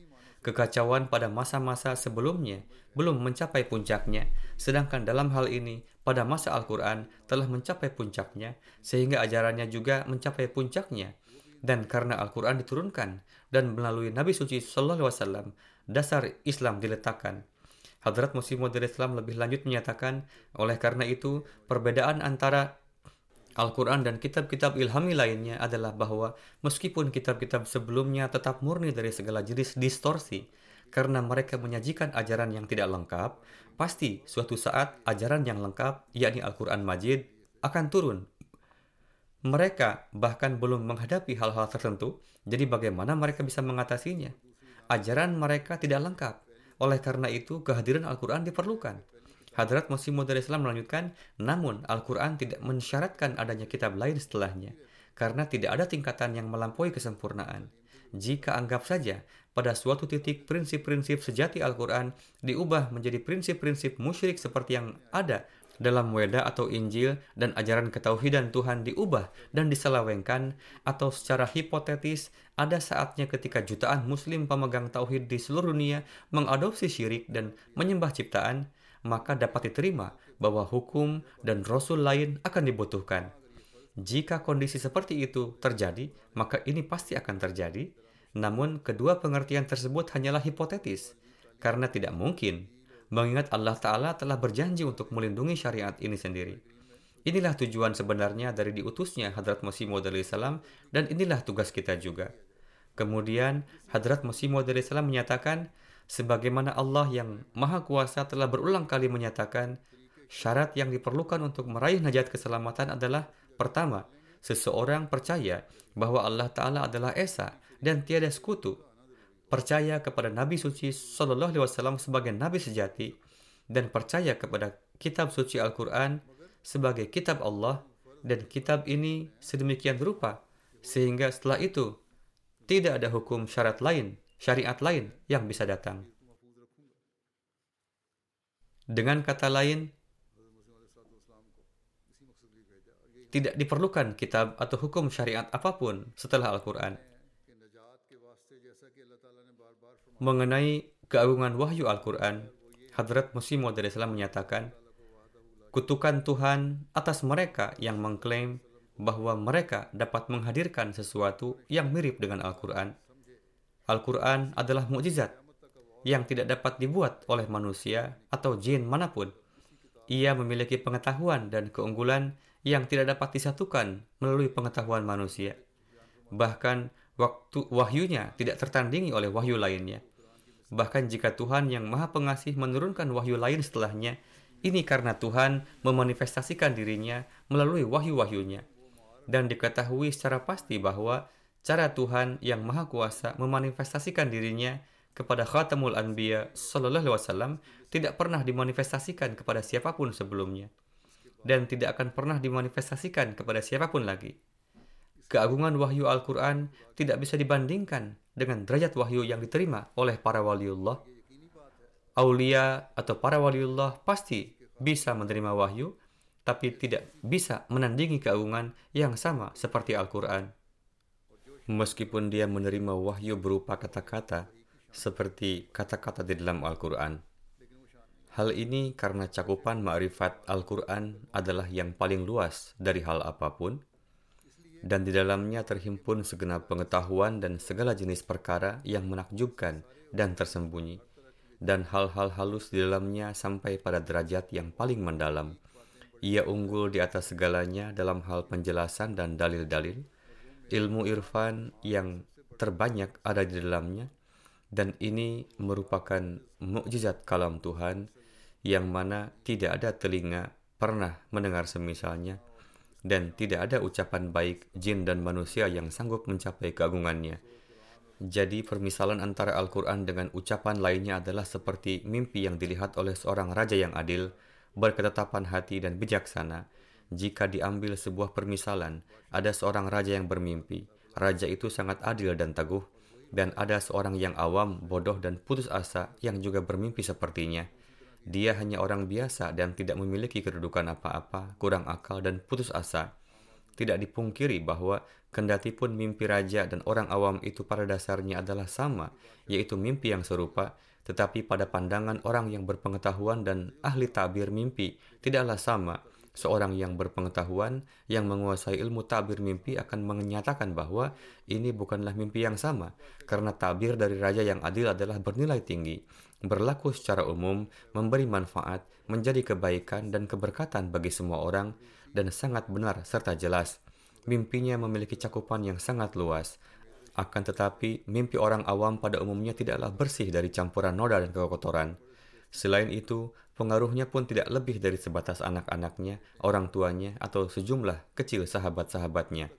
Kekacauan pada masa-masa sebelumnya belum mencapai puncaknya, sedangkan dalam hal ini pada masa Al-Quran telah mencapai puncaknya, sehingga ajarannya juga mencapai puncaknya. Dan karena Al-Quran diturunkan dan melalui Nabi Suci Wasallam, dasar Islam diletakkan. Hadrat Musim Islam lebih lanjut menyatakan, oleh karena itu, perbedaan antara Al-Quran dan kitab-kitab ilhami lainnya adalah bahwa meskipun kitab-kitab sebelumnya tetap murni dari segala jenis distorsi, karena mereka menyajikan ajaran yang tidak lengkap, pasti suatu saat ajaran yang lengkap, yakni Al-Quran Majid, akan turun. Mereka bahkan belum menghadapi hal-hal tertentu, jadi bagaimana mereka bisa mengatasinya? Ajaran mereka tidak lengkap. Oleh karena itu, kehadiran Al-Quran diperlukan. Hadrat Masih Maud Islam melanjutkan, namun Al-Quran tidak mensyaratkan adanya kitab lain setelahnya, karena tidak ada tingkatan yang melampaui kesempurnaan. Jika anggap saja pada suatu titik prinsip-prinsip sejati Al-Quran diubah menjadi prinsip-prinsip musyrik seperti yang ada dalam Weda atau Injil dan ajaran ketauhidan Tuhan diubah dan diselewengkan atau secara hipotetis ada saatnya ketika jutaan muslim pemegang tauhid di seluruh dunia mengadopsi syirik dan menyembah ciptaan, maka dapat diterima bahwa hukum dan rasul lain akan dibutuhkan. Jika kondisi seperti itu terjadi, maka ini pasti akan terjadi namun kedua pengertian tersebut hanyalah hipotetis, karena tidak mungkin, mengingat Allah Ta'ala telah berjanji untuk melindungi syariat ini sendiri. Inilah tujuan sebenarnya dari diutusnya Hadrat Masih Maud salam dan inilah tugas kita juga. Kemudian Hadrat Masih Maud salam menyatakan, sebagaimana Allah yang Maha Kuasa telah berulang kali menyatakan, syarat yang diperlukan untuk meraih najat keselamatan adalah pertama, seseorang percaya bahwa Allah Ta'ala adalah Esa dan tiada sekutu. Percaya kepada Nabi suci Sallallahu Alaihi Wasallam sebagai Nabi sejati dan percaya kepada kitab suci Al-Quran sebagai kitab Allah dan kitab ini sedemikian rupa sehingga setelah itu tidak ada hukum syarat lain, syariat lain yang bisa datang. Dengan kata lain, tidak diperlukan kitab atau hukum syariat apa pun setelah Al-Quran. Mengenai keagungan wahyu Al-Quran, Hadrat Musim Maud menyatakan, kutukan Tuhan atas mereka yang mengklaim bahwa mereka dapat menghadirkan sesuatu yang mirip dengan Al-Quran. Al-Quran adalah mukjizat yang tidak dapat dibuat oleh manusia atau jin mana pun. Ia memiliki pengetahuan dan keunggulan yang tidak dapat disatukan melalui pengetahuan manusia. Bahkan waktu wahyunya tidak tertandingi oleh wahyu lainnya. Bahkan jika Tuhan yang Maha Pengasih menurunkan wahyu lain setelahnya, ini karena Tuhan memanifestasikan dirinya melalui wahyu-wahyunya. Dan diketahui secara pasti bahwa cara Tuhan yang Maha Kuasa memanifestasikan dirinya kepada Khatamul Anbiya Sallallahu Alaihi Wasallam tidak pernah dimanifestasikan kepada siapa pun sebelumnya dan tidak akan pernah dimanifestasikan kepada siapa pun lagi. Keagungan wahyu Al-Quran tidak bisa dibandingkan dengan derajat wahyu yang diterima oleh para waliullah. Aulia atau para waliullah pasti bisa menerima wahyu, tapi tidak bisa menandingi keagungan yang sama seperti Al-Quran. Meskipun dia menerima wahyu berupa kata-kata, seperti kata-kata di dalam Al-Quran. Hal ini karena cakupan ma'rifat Al-Quran adalah yang paling luas dari hal apa pun, dan di dalamnya terhimpun segenap pengetahuan dan segala jenis perkara yang menakjubkan dan tersembunyi, dan hal-hal halus di dalamnya sampai pada derajat yang paling mendalam. Ia unggul di atas segalanya dalam hal penjelasan dan dalil-dalil, ilmu irfan yang terbanyak ada di dalamnya, dan ini merupakan mukjizat kalam Tuhan yang mana tidak ada telinga pernah mendengar semisalnya dan tidak ada ucapan baik jin dan manusia yang sanggup mencapai keagungannya. Jadi permisalan antara Al-Quran dengan ucapan lainnya adalah seperti mimpi yang dilihat oleh seorang raja yang adil, berketetapan hati dan bijaksana. Jika diambil sebuah permisalan, ada seorang raja yang bermimpi. Raja itu sangat adil dan teguh, dan ada seorang yang awam, bodoh, dan putus asa yang juga bermimpi sepertinya. Dia hanya orang biasa dan tidak memiliki kedudukan apa-apa, kurang akal, dan putus asa. Tidak dipungkiri bahwa kendati pun mimpi raja dan orang awam itu pada dasarnya adalah sama, yaitu mimpi yang serupa, tetapi pada pandangan orang yang berpengetahuan dan ahli tabir mimpi tidaklah sama, Seorang yang berpengetahuan, yang menguasai ilmu tabir mimpi akan menyatakan bahwa ini bukanlah mimpi yang sama, karena tabir dari raja yang adil adalah bernilai tinggi, berlaku secara umum, memberi manfaat, menjadi kebaikan dan keberkatan bagi semua orang, dan sangat benar serta jelas. Mimpinya memiliki cakupan yang sangat luas, akan tetapi mimpi orang awam pada umumnya tidaklah bersih dari campuran noda dan kekotoran. Selain itu, pengaruhnya pun tidak lebih dari sebatas anak-anaknya, orang tuanya, atau sejumlah kecil sahabat-sahabatnya.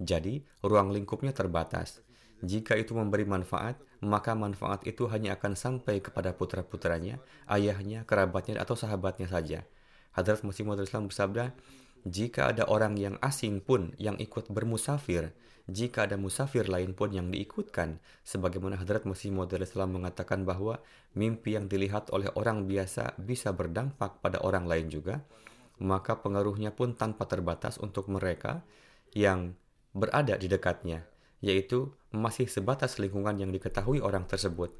Jadi, ruang lingkupnya terbatas. Jika itu memberi manfaat, maka manfaat itu hanya akan sampai kepada putra-putranya, ayahnya, kerabatnya, atau sahabatnya saja. Hadrat Masih Islam bersabda, jika ada orang yang asing pun yang ikut bermusafir, jika ada musafir lain pun yang diikutkan, sebagaimana Hadrat Masih Maud Islam mengatakan bahwa mimpi yang dilihat oleh orang biasa bisa berdampak pada orang lain juga, maka pengaruhnya pun tanpa terbatas untuk mereka yang berada di dekatnya, yaitu masih sebatas lingkungan yang diketahui orang tersebut.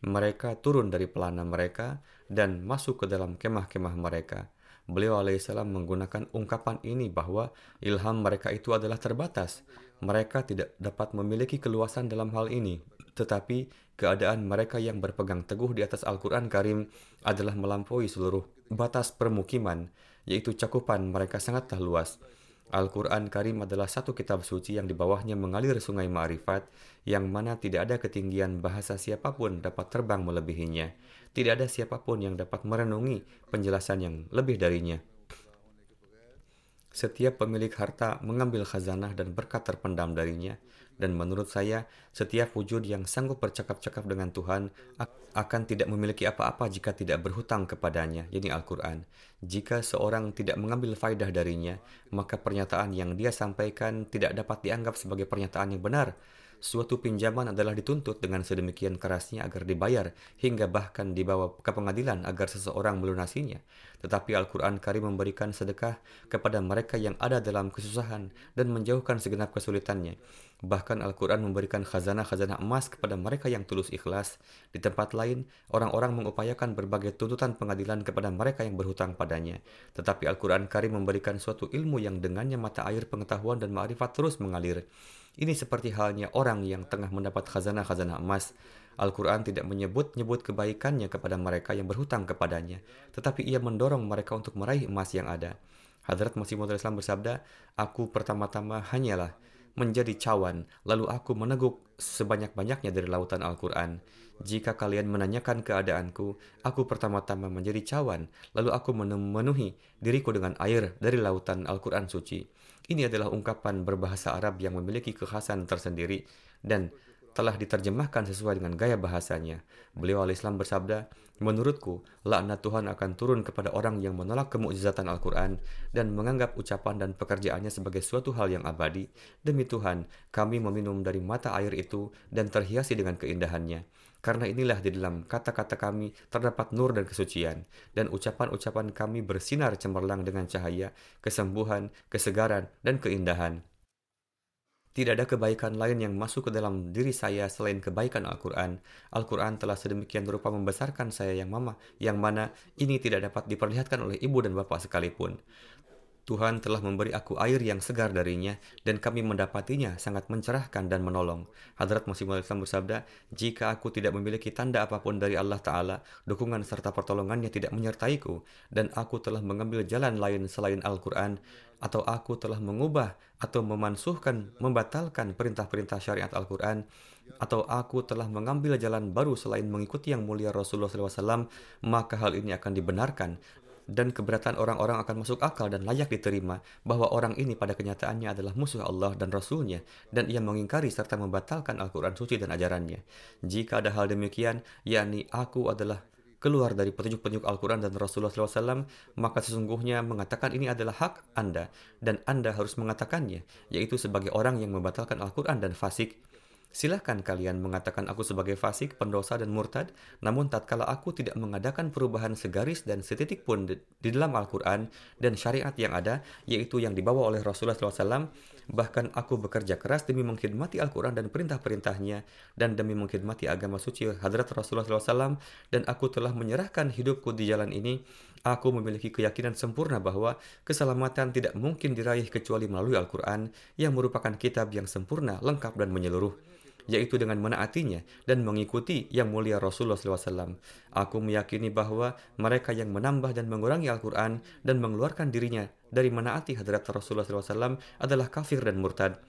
Mereka turun dari pelana mereka dan masuk ke dalam kemah-kemah mereka beliau alaihissalam menggunakan ungkapan ini bahwa ilham mereka itu adalah terbatas. Mereka tidak dapat memiliki keluasan dalam hal ini, tetapi keadaan mereka yang berpegang teguh di atas Al-Quran Karim adalah melampaui seluruh batas permukiman, yaitu cakupan mereka sangatlah luas. Al-Quran Karim adalah satu kitab suci yang di bawahnya mengalir sungai ma'rifat, yang mana tidak ada ketinggian bahasa siapa pun dapat terbang melebihinya. Tidak ada siapa pun yang dapat merenungi penjelasan yang lebih darinya. Setiap pemilik harta mengambil khazanah dan berkat terpendam darinya, dan menurut saya, setiap wujud yang sanggup bercakap-cakap dengan Tuhan akan tidak memiliki apa-apa jika tidak berhutang kepadanya, yakni Al-Quran. Jika seorang tidak mengambil faidah darinya, maka pernyataan yang dia sampaikan tidak dapat dianggap sebagai pernyataan yang benar, suatu pinjaman adalah dituntut dengan sedemikian kerasnya agar dibayar hingga bahkan dibawa ke pengadilan agar seseorang melunasinya. Tetapi Al-Quran Karim memberikan sedekah kepada mereka yang ada dalam kesusahan dan menjauhkan segenap kesulitannya. Bahkan Al-Quran memberikan khazanah-khazanah emas kepada mereka yang tulus ikhlas. Di tempat lain, orang-orang mengupayakan berbagai tuntutan pengadilan kepada mereka yang berhutang padanya. Tetapi Al-Quran Karim memberikan suatu ilmu yang dengannya mata air pengetahuan dan ma'rifat terus mengalir. Ini seperti halnya orang yang tengah mendapat khazanah-khazanah emas. Al-Quran tidak menyebut-nyebut kebaikannya kepada mereka yang berhutang kepadanya, tetapi ia mendorong mereka untuk meraih emas yang ada. Hadrat Masih Maud Islam bersabda, Aku pertama-tama hanyalah menjadi cawan, lalu aku meneguk sebanyak-banyaknya dari lautan Al-Quran. Jika kalian menanyakan keadaanku, aku pertama-tama menjadi cawan, lalu aku memenuhi diriku dengan air dari lautan Al-Quran suci. Ini adalah ungkapan berbahasa Arab yang memiliki kekhasan tersendiri dan telah diterjemahkan sesuai dengan gaya bahasanya. Beliau al-Islam bersabda, Menurutku, laknat Tuhan akan turun kepada orang yang menolak kemukjizatan Al-Quran dan menganggap ucapan dan pekerjaannya sebagai suatu hal yang abadi. Demi Tuhan, kami meminum dari mata air itu dan terhiasi dengan keindahannya. Karena inilah di dalam kata-kata kami terdapat nur dan kesucian, dan ucapan-ucapan kami bersinar cemerlang dengan cahaya, kesembuhan, kesegaran, dan keindahan. Tidak ada kebaikan lain yang masuk ke dalam diri saya selain kebaikan Al-Quran. Al-Quran telah sedemikian rupa membesarkan saya yang mama, yang mana ini tidak dapat diperlihatkan oleh ibu dan bapak sekalipun. Tuhan telah memberi aku air yang segar darinya, dan kami mendapatinya sangat mencerahkan dan menolong. Hadrat Masih Islam bersabda, Jika aku tidak memiliki tanda apa pun dari Allah Ta'ala, dukungan serta pertolongannya tidak menyertaiku, dan aku telah mengambil jalan lain selain Al-Quran, atau aku telah mengubah atau memansuhkan, membatalkan perintah-perintah syariat Al-Quran, atau aku telah mengambil jalan baru selain mengikuti yang mulia Rasulullah SAW, maka hal ini akan dibenarkan dan keberatan orang-orang akan masuk akal dan layak diterima bahwa orang ini pada kenyataannya adalah musuh Allah dan Rasulnya dan ia mengingkari serta membatalkan Al-Quran suci dan ajarannya. Jika ada hal demikian, yakni aku adalah keluar dari petunjuk-petunjuk Al-Quran dan Rasulullah SAW, maka sesungguhnya mengatakan ini adalah hak Anda, dan Anda harus mengatakannya, yaitu sebagai orang yang membatalkan Al-Quran dan fasik. Silahkan kalian mengatakan aku sebagai fasik, pendosa, dan murtad, namun tatkala aku tidak mengadakan perubahan segaris dan setitik pun di dalam Al-Quran dan syariat yang ada, yaitu yang dibawa oleh Rasulullah SAW, bahkan aku bekerja keras demi mengkhidmati Al-Quran dan perintah-perintahnya, dan demi mengkhidmati agama suci hadrat Rasulullah SAW, dan aku telah menyerahkan hidupku di jalan ini, aku memiliki keyakinan sempurna bahwa keselamatan tidak mungkin diraih kecuali melalui Al-Quran, yang merupakan kitab yang sempurna, lengkap, dan menyeluruh yaitu dengan menaatinya dan mengikuti yang mulia Rasulullah SAW. Aku meyakini bahwa mereka yang menambah dan mengurangi Al-Quran dan mengeluarkan dirinya dari menaati hadrat Rasulullah SAW adalah kafir dan murtad.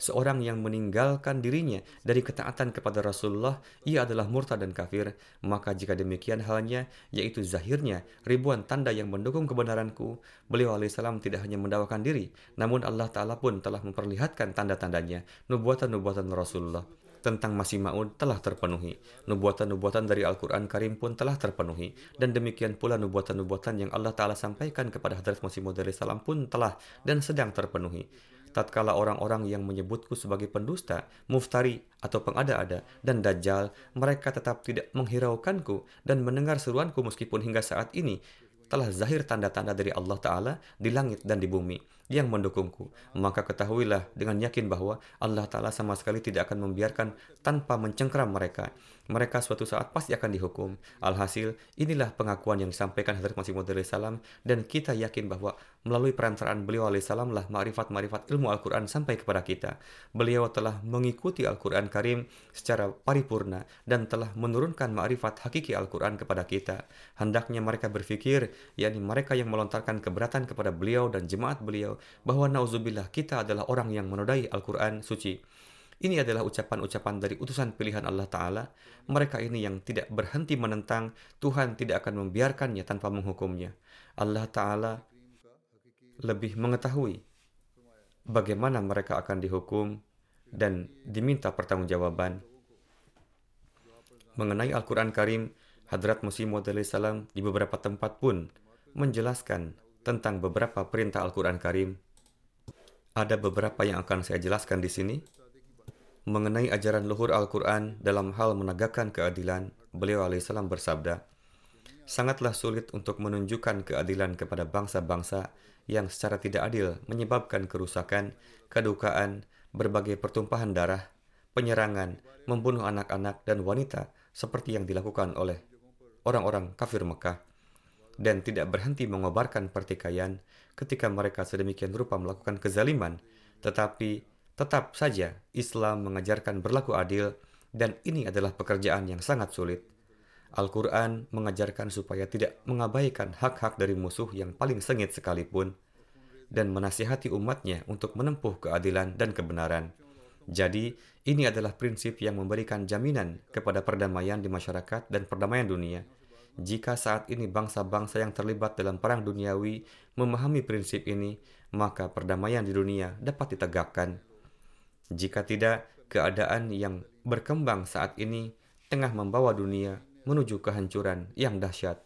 Seorang yang meninggalkan dirinya dari ketaatan kepada Rasulullah, ia adalah murtad dan kafir. Maka jika demikian halnya, yaitu zahirnya ribuan tanda yang mendukung kebenaranku, beliau alaihissalam tidak hanya mendakwakan diri, namun Allah Ta'ala pun telah memperlihatkan tanda-tandanya, nubuatan-nubuatan Rasulullah tentang Masih Maud telah terpenuhi. Nubuatan-nubuatan dari Al-Quran Karim pun telah terpenuhi. Dan demikian pula nubuatan-nubuatan yang Allah Ta'ala sampaikan kepada Hadrat Masih Maud salam pun telah dan sedang terpenuhi. Tatkala orang-orang yang menyebutku sebagai pendusta, muftari atau pengada-ada, dan dajjal, mereka tetap tidak menghiraukanku dan mendengar seruanku meskipun hingga saat ini telah zahir tanda-tanda dari Allah Ta'ala di langit dan di bumi yang mendukungku. Maka ketahuilah dengan yakin bahwa Allah Ta'ala sama sekali tidak akan membiarkan tanpa mencengkram mereka. Mereka suatu saat pasti akan dihukum. Alhasil, inilah pengakuan yang disampaikan Hadrat Masih Maud salam dan kita yakin bahwa melalui perantaraan beliau salam lah ma'rifat-ma'rifat ilmu Al-Quran sampai kepada kita. Beliau telah mengikuti Al-Quran Karim secara paripurna dan telah menurunkan ma'rifat hakiki Al-Quran kepada kita. Hendaknya mereka berpikir, yakni mereka yang melontarkan keberatan kepada beliau dan jemaat beliau bahwa nauzubillah kita adalah orang yang menodai Al-Quran suci. Ini adalah ucapan-ucapan dari utusan pilihan Allah Ta'ala. Mereka ini yang tidak berhenti menentang, Tuhan tidak akan membiarkannya tanpa menghukumnya. Allah Ta'ala lebih mengetahui bagaimana mereka akan dihukum dan diminta pertanggungjawaban. Mengenai Al-Quran Karim, Hadrat Musim Maud salam di beberapa tempat pun menjelaskan tentang beberapa perintah Al-Quran Karim. Ada beberapa yang akan saya jelaskan di sini. Mengenai ajaran luhur Al-Quran dalam hal menegakkan keadilan, beliau alaihissalam bersabda, Sangatlah sulit untuk menunjukkan keadilan kepada bangsa-bangsa yang secara tidak adil menyebabkan kerusakan, kedukaan, berbagai pertumpahan darah, penyerangan, membunuh anak-anak dan wanita seperti yang dilakukan oleh orang-orang kafir Mekah dan tidak berhenti mengobarkan pertikaian ketika mereka sedemikian rupa melakukan kezaliman, tetapi tetap saja Islam mengajarkan berlaku adil dan ini adalah pekerjaan yang sangat sulit. Al-Quran mengajarkan supaya tidak mengabaikan hak-hak dari musuh yang paling sengit sekalipun. dan menasihati umatnya untuk menempuh keadilan dan kebenaran. Jadi, ini adalah prinsip yang memberikan jaminan kepada perdamaian di masyarakat dan perdamaian dunia. Jika saat ini bangsa-bangsa yang terlibat dalam perang duniawi memahami prinsip ini, maka perdamaian di dunia dapat ditegakkan. Jika tidak, keadaan yang berkembang saat ini tengah membawa dunia menuju kehancuran yang dahsyat.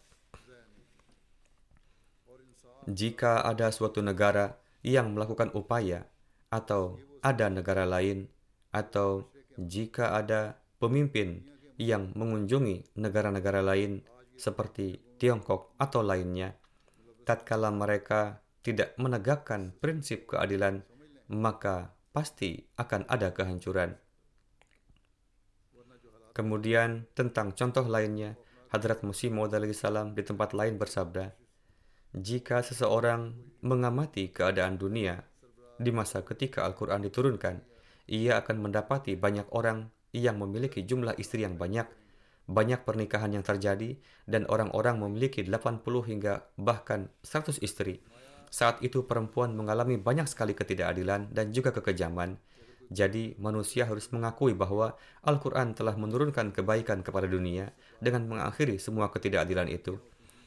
Jika ada suatu negara yang melakukan upaya atau ada negara lain atau jika ada pemimpin yang mengunjungi negara-negara lain seperti Tiongkok atau lainnya, tatkala mereka tidak menegakkan prinsip keadilan, maka pasti akan ada kehancuran. Kemudian tentang contoh lainnya, Hadrat Musi Maud salam di tempat lain bersabda, jika seseorang mengamati keadaan dunia di masa ketika Al-Quran diturunkan, ia akan mendapati banyak orang yang memiliki jumlah istri yang banyak, banyak pernikahan yang terjadi, dan orang-orang memiliki 80 hingga bahkan 100 istri. Saat itu perempuan mengalami banyak sekali ketidakadilan dan juga kekejaman, jadi, manusia harus mengakui bahwa Al-Quran telah menurunkan kebaikan kepada dunia dengan mengakhiri semua ketidakadilan itu.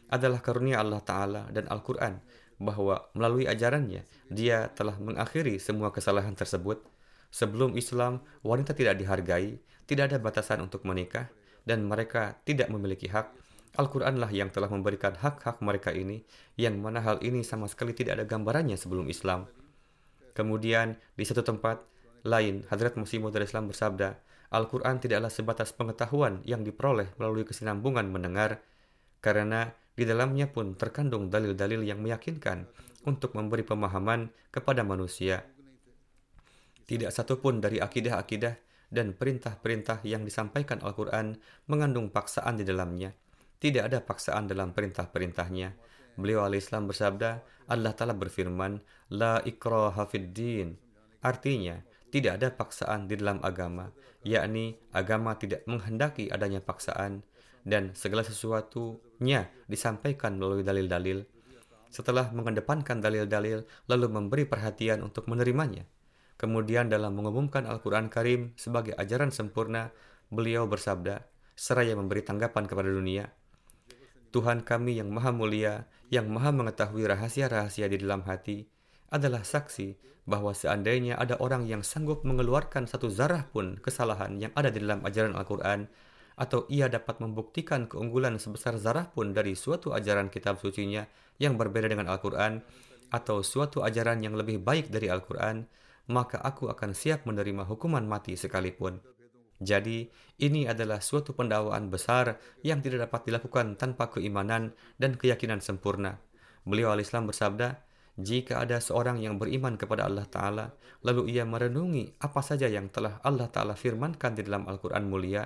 Adalah karunia Allah Ta'ala dan Al-Quran bahwa melalui ajarannya, dia telah mengakhiri semua kesalahan tersebut. Sebelum Islam, wanita tidak dihargai, tidak ada batasan untuk menikah, dan mereka tidak memiliki hak. Al-Quranlah yang telah memberikan hak-hak mereka ini, yang mana hal ini sama sekali tidak ada gambarannya sebelum Islam. Kemudian, di satu tempat, lain, Hadrat Masih Maud Islam bersabda, Al-Quran tidaklah sebatas pengetahuan yang diperoleh melalui kesinambungan mendengar, karena di dalamnya pun terkandung dalil-dalil yang meyakinkan untuk memberi pemahaman kepada manusia. Tidak satupun dari akidah-akidah dan perintah-perintah yang disampaikan Al-Quran mengandung paksaan di dalamnya. Tidak ada paksaan dalam perintah-perintahnya. Beliau al-Islam bersabda, Allah Ta'ala berfirman, La ikraha din. Artinya, tidak ada paksaan di dalam agama, yakni agama tidak menghendaki adanya paksaan dan segala sesuatunya disampaikan melalui dalil-dalil. Setelah mengedepankan dalil-dalil, lalu memberi perhatian untuk menerimanya. Kemudian dalam mengumumkan Al-Quran Karim sebagai ajaran sempurna, beliau bersabda, seraya memberi tanggapan kepada dunia, Tuhan kami yang maha mulia, yang maha mengetahui rahasia-rahasia di dalam hati, adalah saksi bahwa seandainya ada orang yang sanggup mengeluarkan satu zarah pun kesalahan yang ada di dalam ajaran Al-Quran, atau ia dapat membuktikan keunggulan sebesar zarah pun dari suatu ajaran kitab sucinya yang berbeda dengan Al-Quran, atau suatu ajaran yang lebih baik dari Al-Quran, maka aku akan siap menerima hukuman mati sekalipun. Jadi, ini adalah suatu pendakwaan besar yang tidak dapat dilakukan tanpa keimanan dan keyakinan sempurna. Beliau al-Islam bersabda, jika ada seorang yang beriman kepada Allah Ta'ala, lalu ia merenungi apa saja yang telah Allah Ta'ala firmankan di dalam Al-Quran mulia,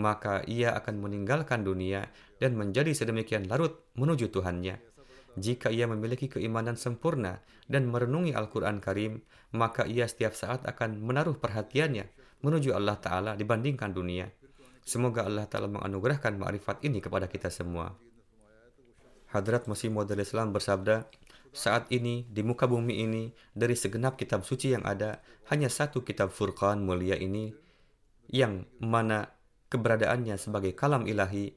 maka ia akan meninggalkan dunia dan menjadi sedemikian larut menuju Tuhannya. Jika ia memiliki keimanan sempurna dan merenungi Al-Quran Karim, maka ia setiap saat akan menaruh perhatiannya menuju Allah Ta'ala dibandingkan dunia. Semoga Allah Ta'ala menganugerahkan ma'rifat ini kepada kita semua. Hadrat Masih Maud Islam bersabda, saat ini, di muka bumi ini, dari segenap kitab suci yang ada, hanya satu kitab Furqan mulia ini, yang mana keberadaannya sebagai kalam ilahi,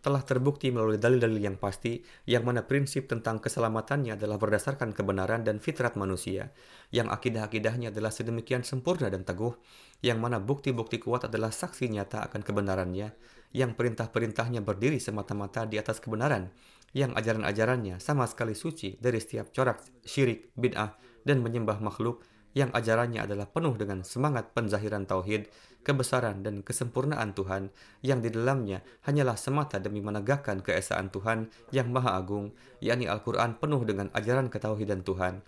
telah terbukti melalui dalil-dalil yang pasti, yang mana prinsip tentang keselamatannya adalah berdasarkan kebenaran dan fitrat manusia, yang akidah-akidahnya adalah sedemikian sempurna dan teguh, yang mana bukti-bukti kuat adalah saksi nyata akan kebenarannya, yang perintah-perintahnya berdiri semata-mata di atas kebenaran, yang ajaran-ajarannya sama sekali suci dari setiap corak syirik, bid'ah, dan menyembah makhluk yang ajarannya adalah penuh dengan semangat penzahiran tauhid, kebesaran dan kesempurnaan Tuhan yang di dalamnya hanyalah semata demi menegakkan keesaan Tuhan yang maha agung, yakni Al-Quran penuh dengan ajaran ketauhidan Tuhan.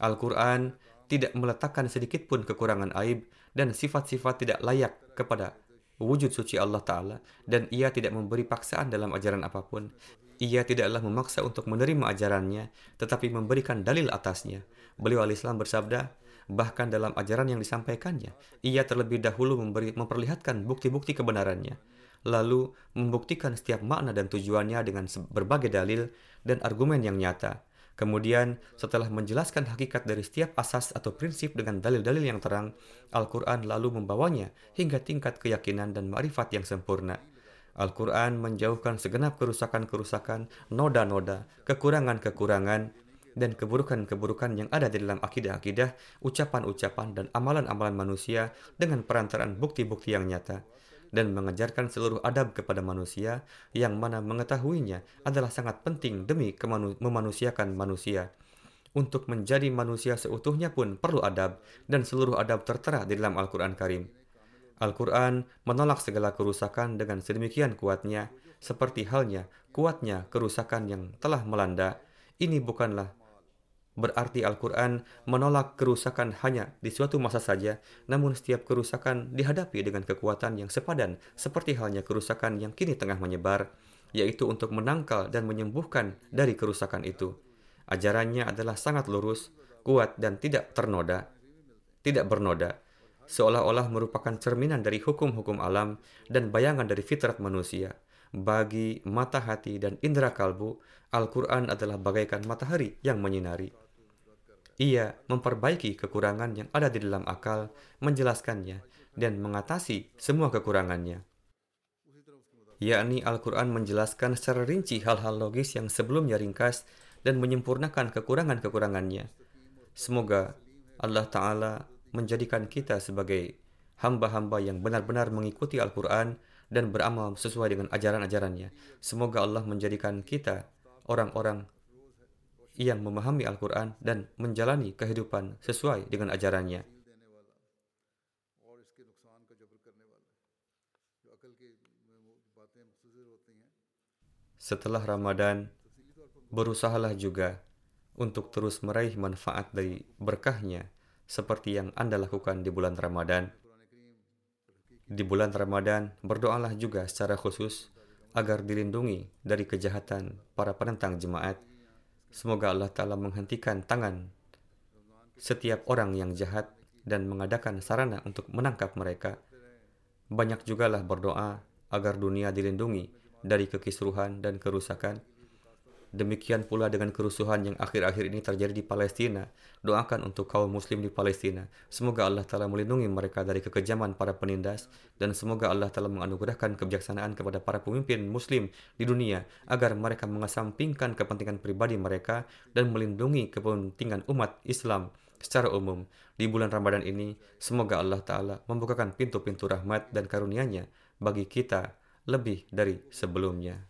Al-Quran tidak meletakkan sedikit pun kekurangan aib dan sifat-sifat tidak layak kepada wujud suci Allah Ta'ala dan ia tidak memberi paksaan dalam ajaran apa pun. Ia tidaklah memaksa untuk menerima ajarannya, tetapi memberikan dalil atasnya. Beliau al-Islam bersabda, bahkan dalam ajaran yang disampaikannya, ia terlebih dahulu memberi, memperlihatkan bukti-bukti kebenarannya, lalu membuktikan setiap makna dan tujuannya dengan berbagai dalil dan argumen yang nyata. Kemudian, setelah menjelaskan hakikat dari setiap asas atau prinsip dengan dalil-dalil yang terang, Al-Quran lalu membawanya hingga tingkat keyakinan dan ma'rifat yang sempurna. Al-Quran menjauhkan segenap kerusakan-kerusakan, noda-noda, kekurangan-kekurangan, dan keburukan-keburukan yang ada di dalam akidah-akidah, ucapan-ucapan, dan amalan-amalan manusia dengan perantaraan bukti-bukti yang nyata dan mengajarkan seluruh adab kepada manusia yang mana mengetahuinya adalah sangat penting demi memanusiakan manusia. Untuk menjadi manusia seutuhnya pun perlu adab dan seluruh adab tertera di dalam Al-Quran Karim. Al-Quran menolak segala kerusakan dengan sedemikian kuatnya, seperti halnya kuatnya kerusakan yang telah melanda. Ini bukanlah Berarti Al-Quran menolak kerusakan hanya di suatu masa saja, namun setiap kerusakan dihadapi dengan kekuatan yang sepadan, seperti halnya kerusakan yang kini tengah menyebar, yaitu untuk menangkal dan menyembuhkan dari kerusakan itu. Ajarannya adalah sangat lurus, kuat, dan tidak ternoda, tidak bernoda, seolah-olah merupakan cerminan dari hukum-hukum alam dan bayangan dari fitrat manusia. Bagi mata hati dan indera kalbu, Al-Quran adalah bagaikan matahari yang menyinari. Ia memperbaiki kekurangan yang ada di dalam akal, menjelaskannya, dan mengatasi semua kekurangannya. Yakni Al-Quran menjelaskan secara rinci hal-hal logis yang sebelumnya ringkas dan menyempurnakan kekurangan-kekurangannya. Semoga Allah Ta'ala menjadikan kita sebagai hamba-hamba yang benar-benar mengikuti Al-Quran dan beramal sesuai dengan ajaran-ajarannya. Semoga Allah menjadikan kita orang-orang yang memahami Al-Quran dan menjalani kehidupan sesuai dengan ajarannya. Setelah Ramadan, berusahalah juga untuk terus meraih manfaat dari berkahnya seperti yang Anda lakukan di bulan Ramadan. Di bulan Ramadan, berdoalah juga secara khusus agar dilindungi dari kejahatan para penentang jemaat Semoga Allah Ta'ala menghentikan tangan setiap orang yang jahat dan mengadakan sarana untuk menangkap mereka. Banyak jugalah berdoa agar dunia dilindungi dari kekisruhan dan kerusakan Demikian pula dengan kerusuhan yang akhir-akhir ini terjadi di Palestina. Doakan untuk kaum muslim di Palestina. Semoga Allah Ta'ala melindungi mereka dari kekejaman para penindas. Dan semoga Allah Ta'ala menganugerahkan kebijaksanaan kepada para pemimpin muslim di dunia. Agar mereka mengesampingkan kepentingan pribadi mereka dan melindungi kepentingan umat Islam secara umum. Di bulan Ramadan ini, semoga Allah Ta'ala membukakan pintu-pintu rahmat dan karunia-Nya bagi kita lebih dari sebelumnya.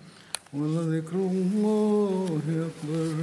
ولذكر الله أكبر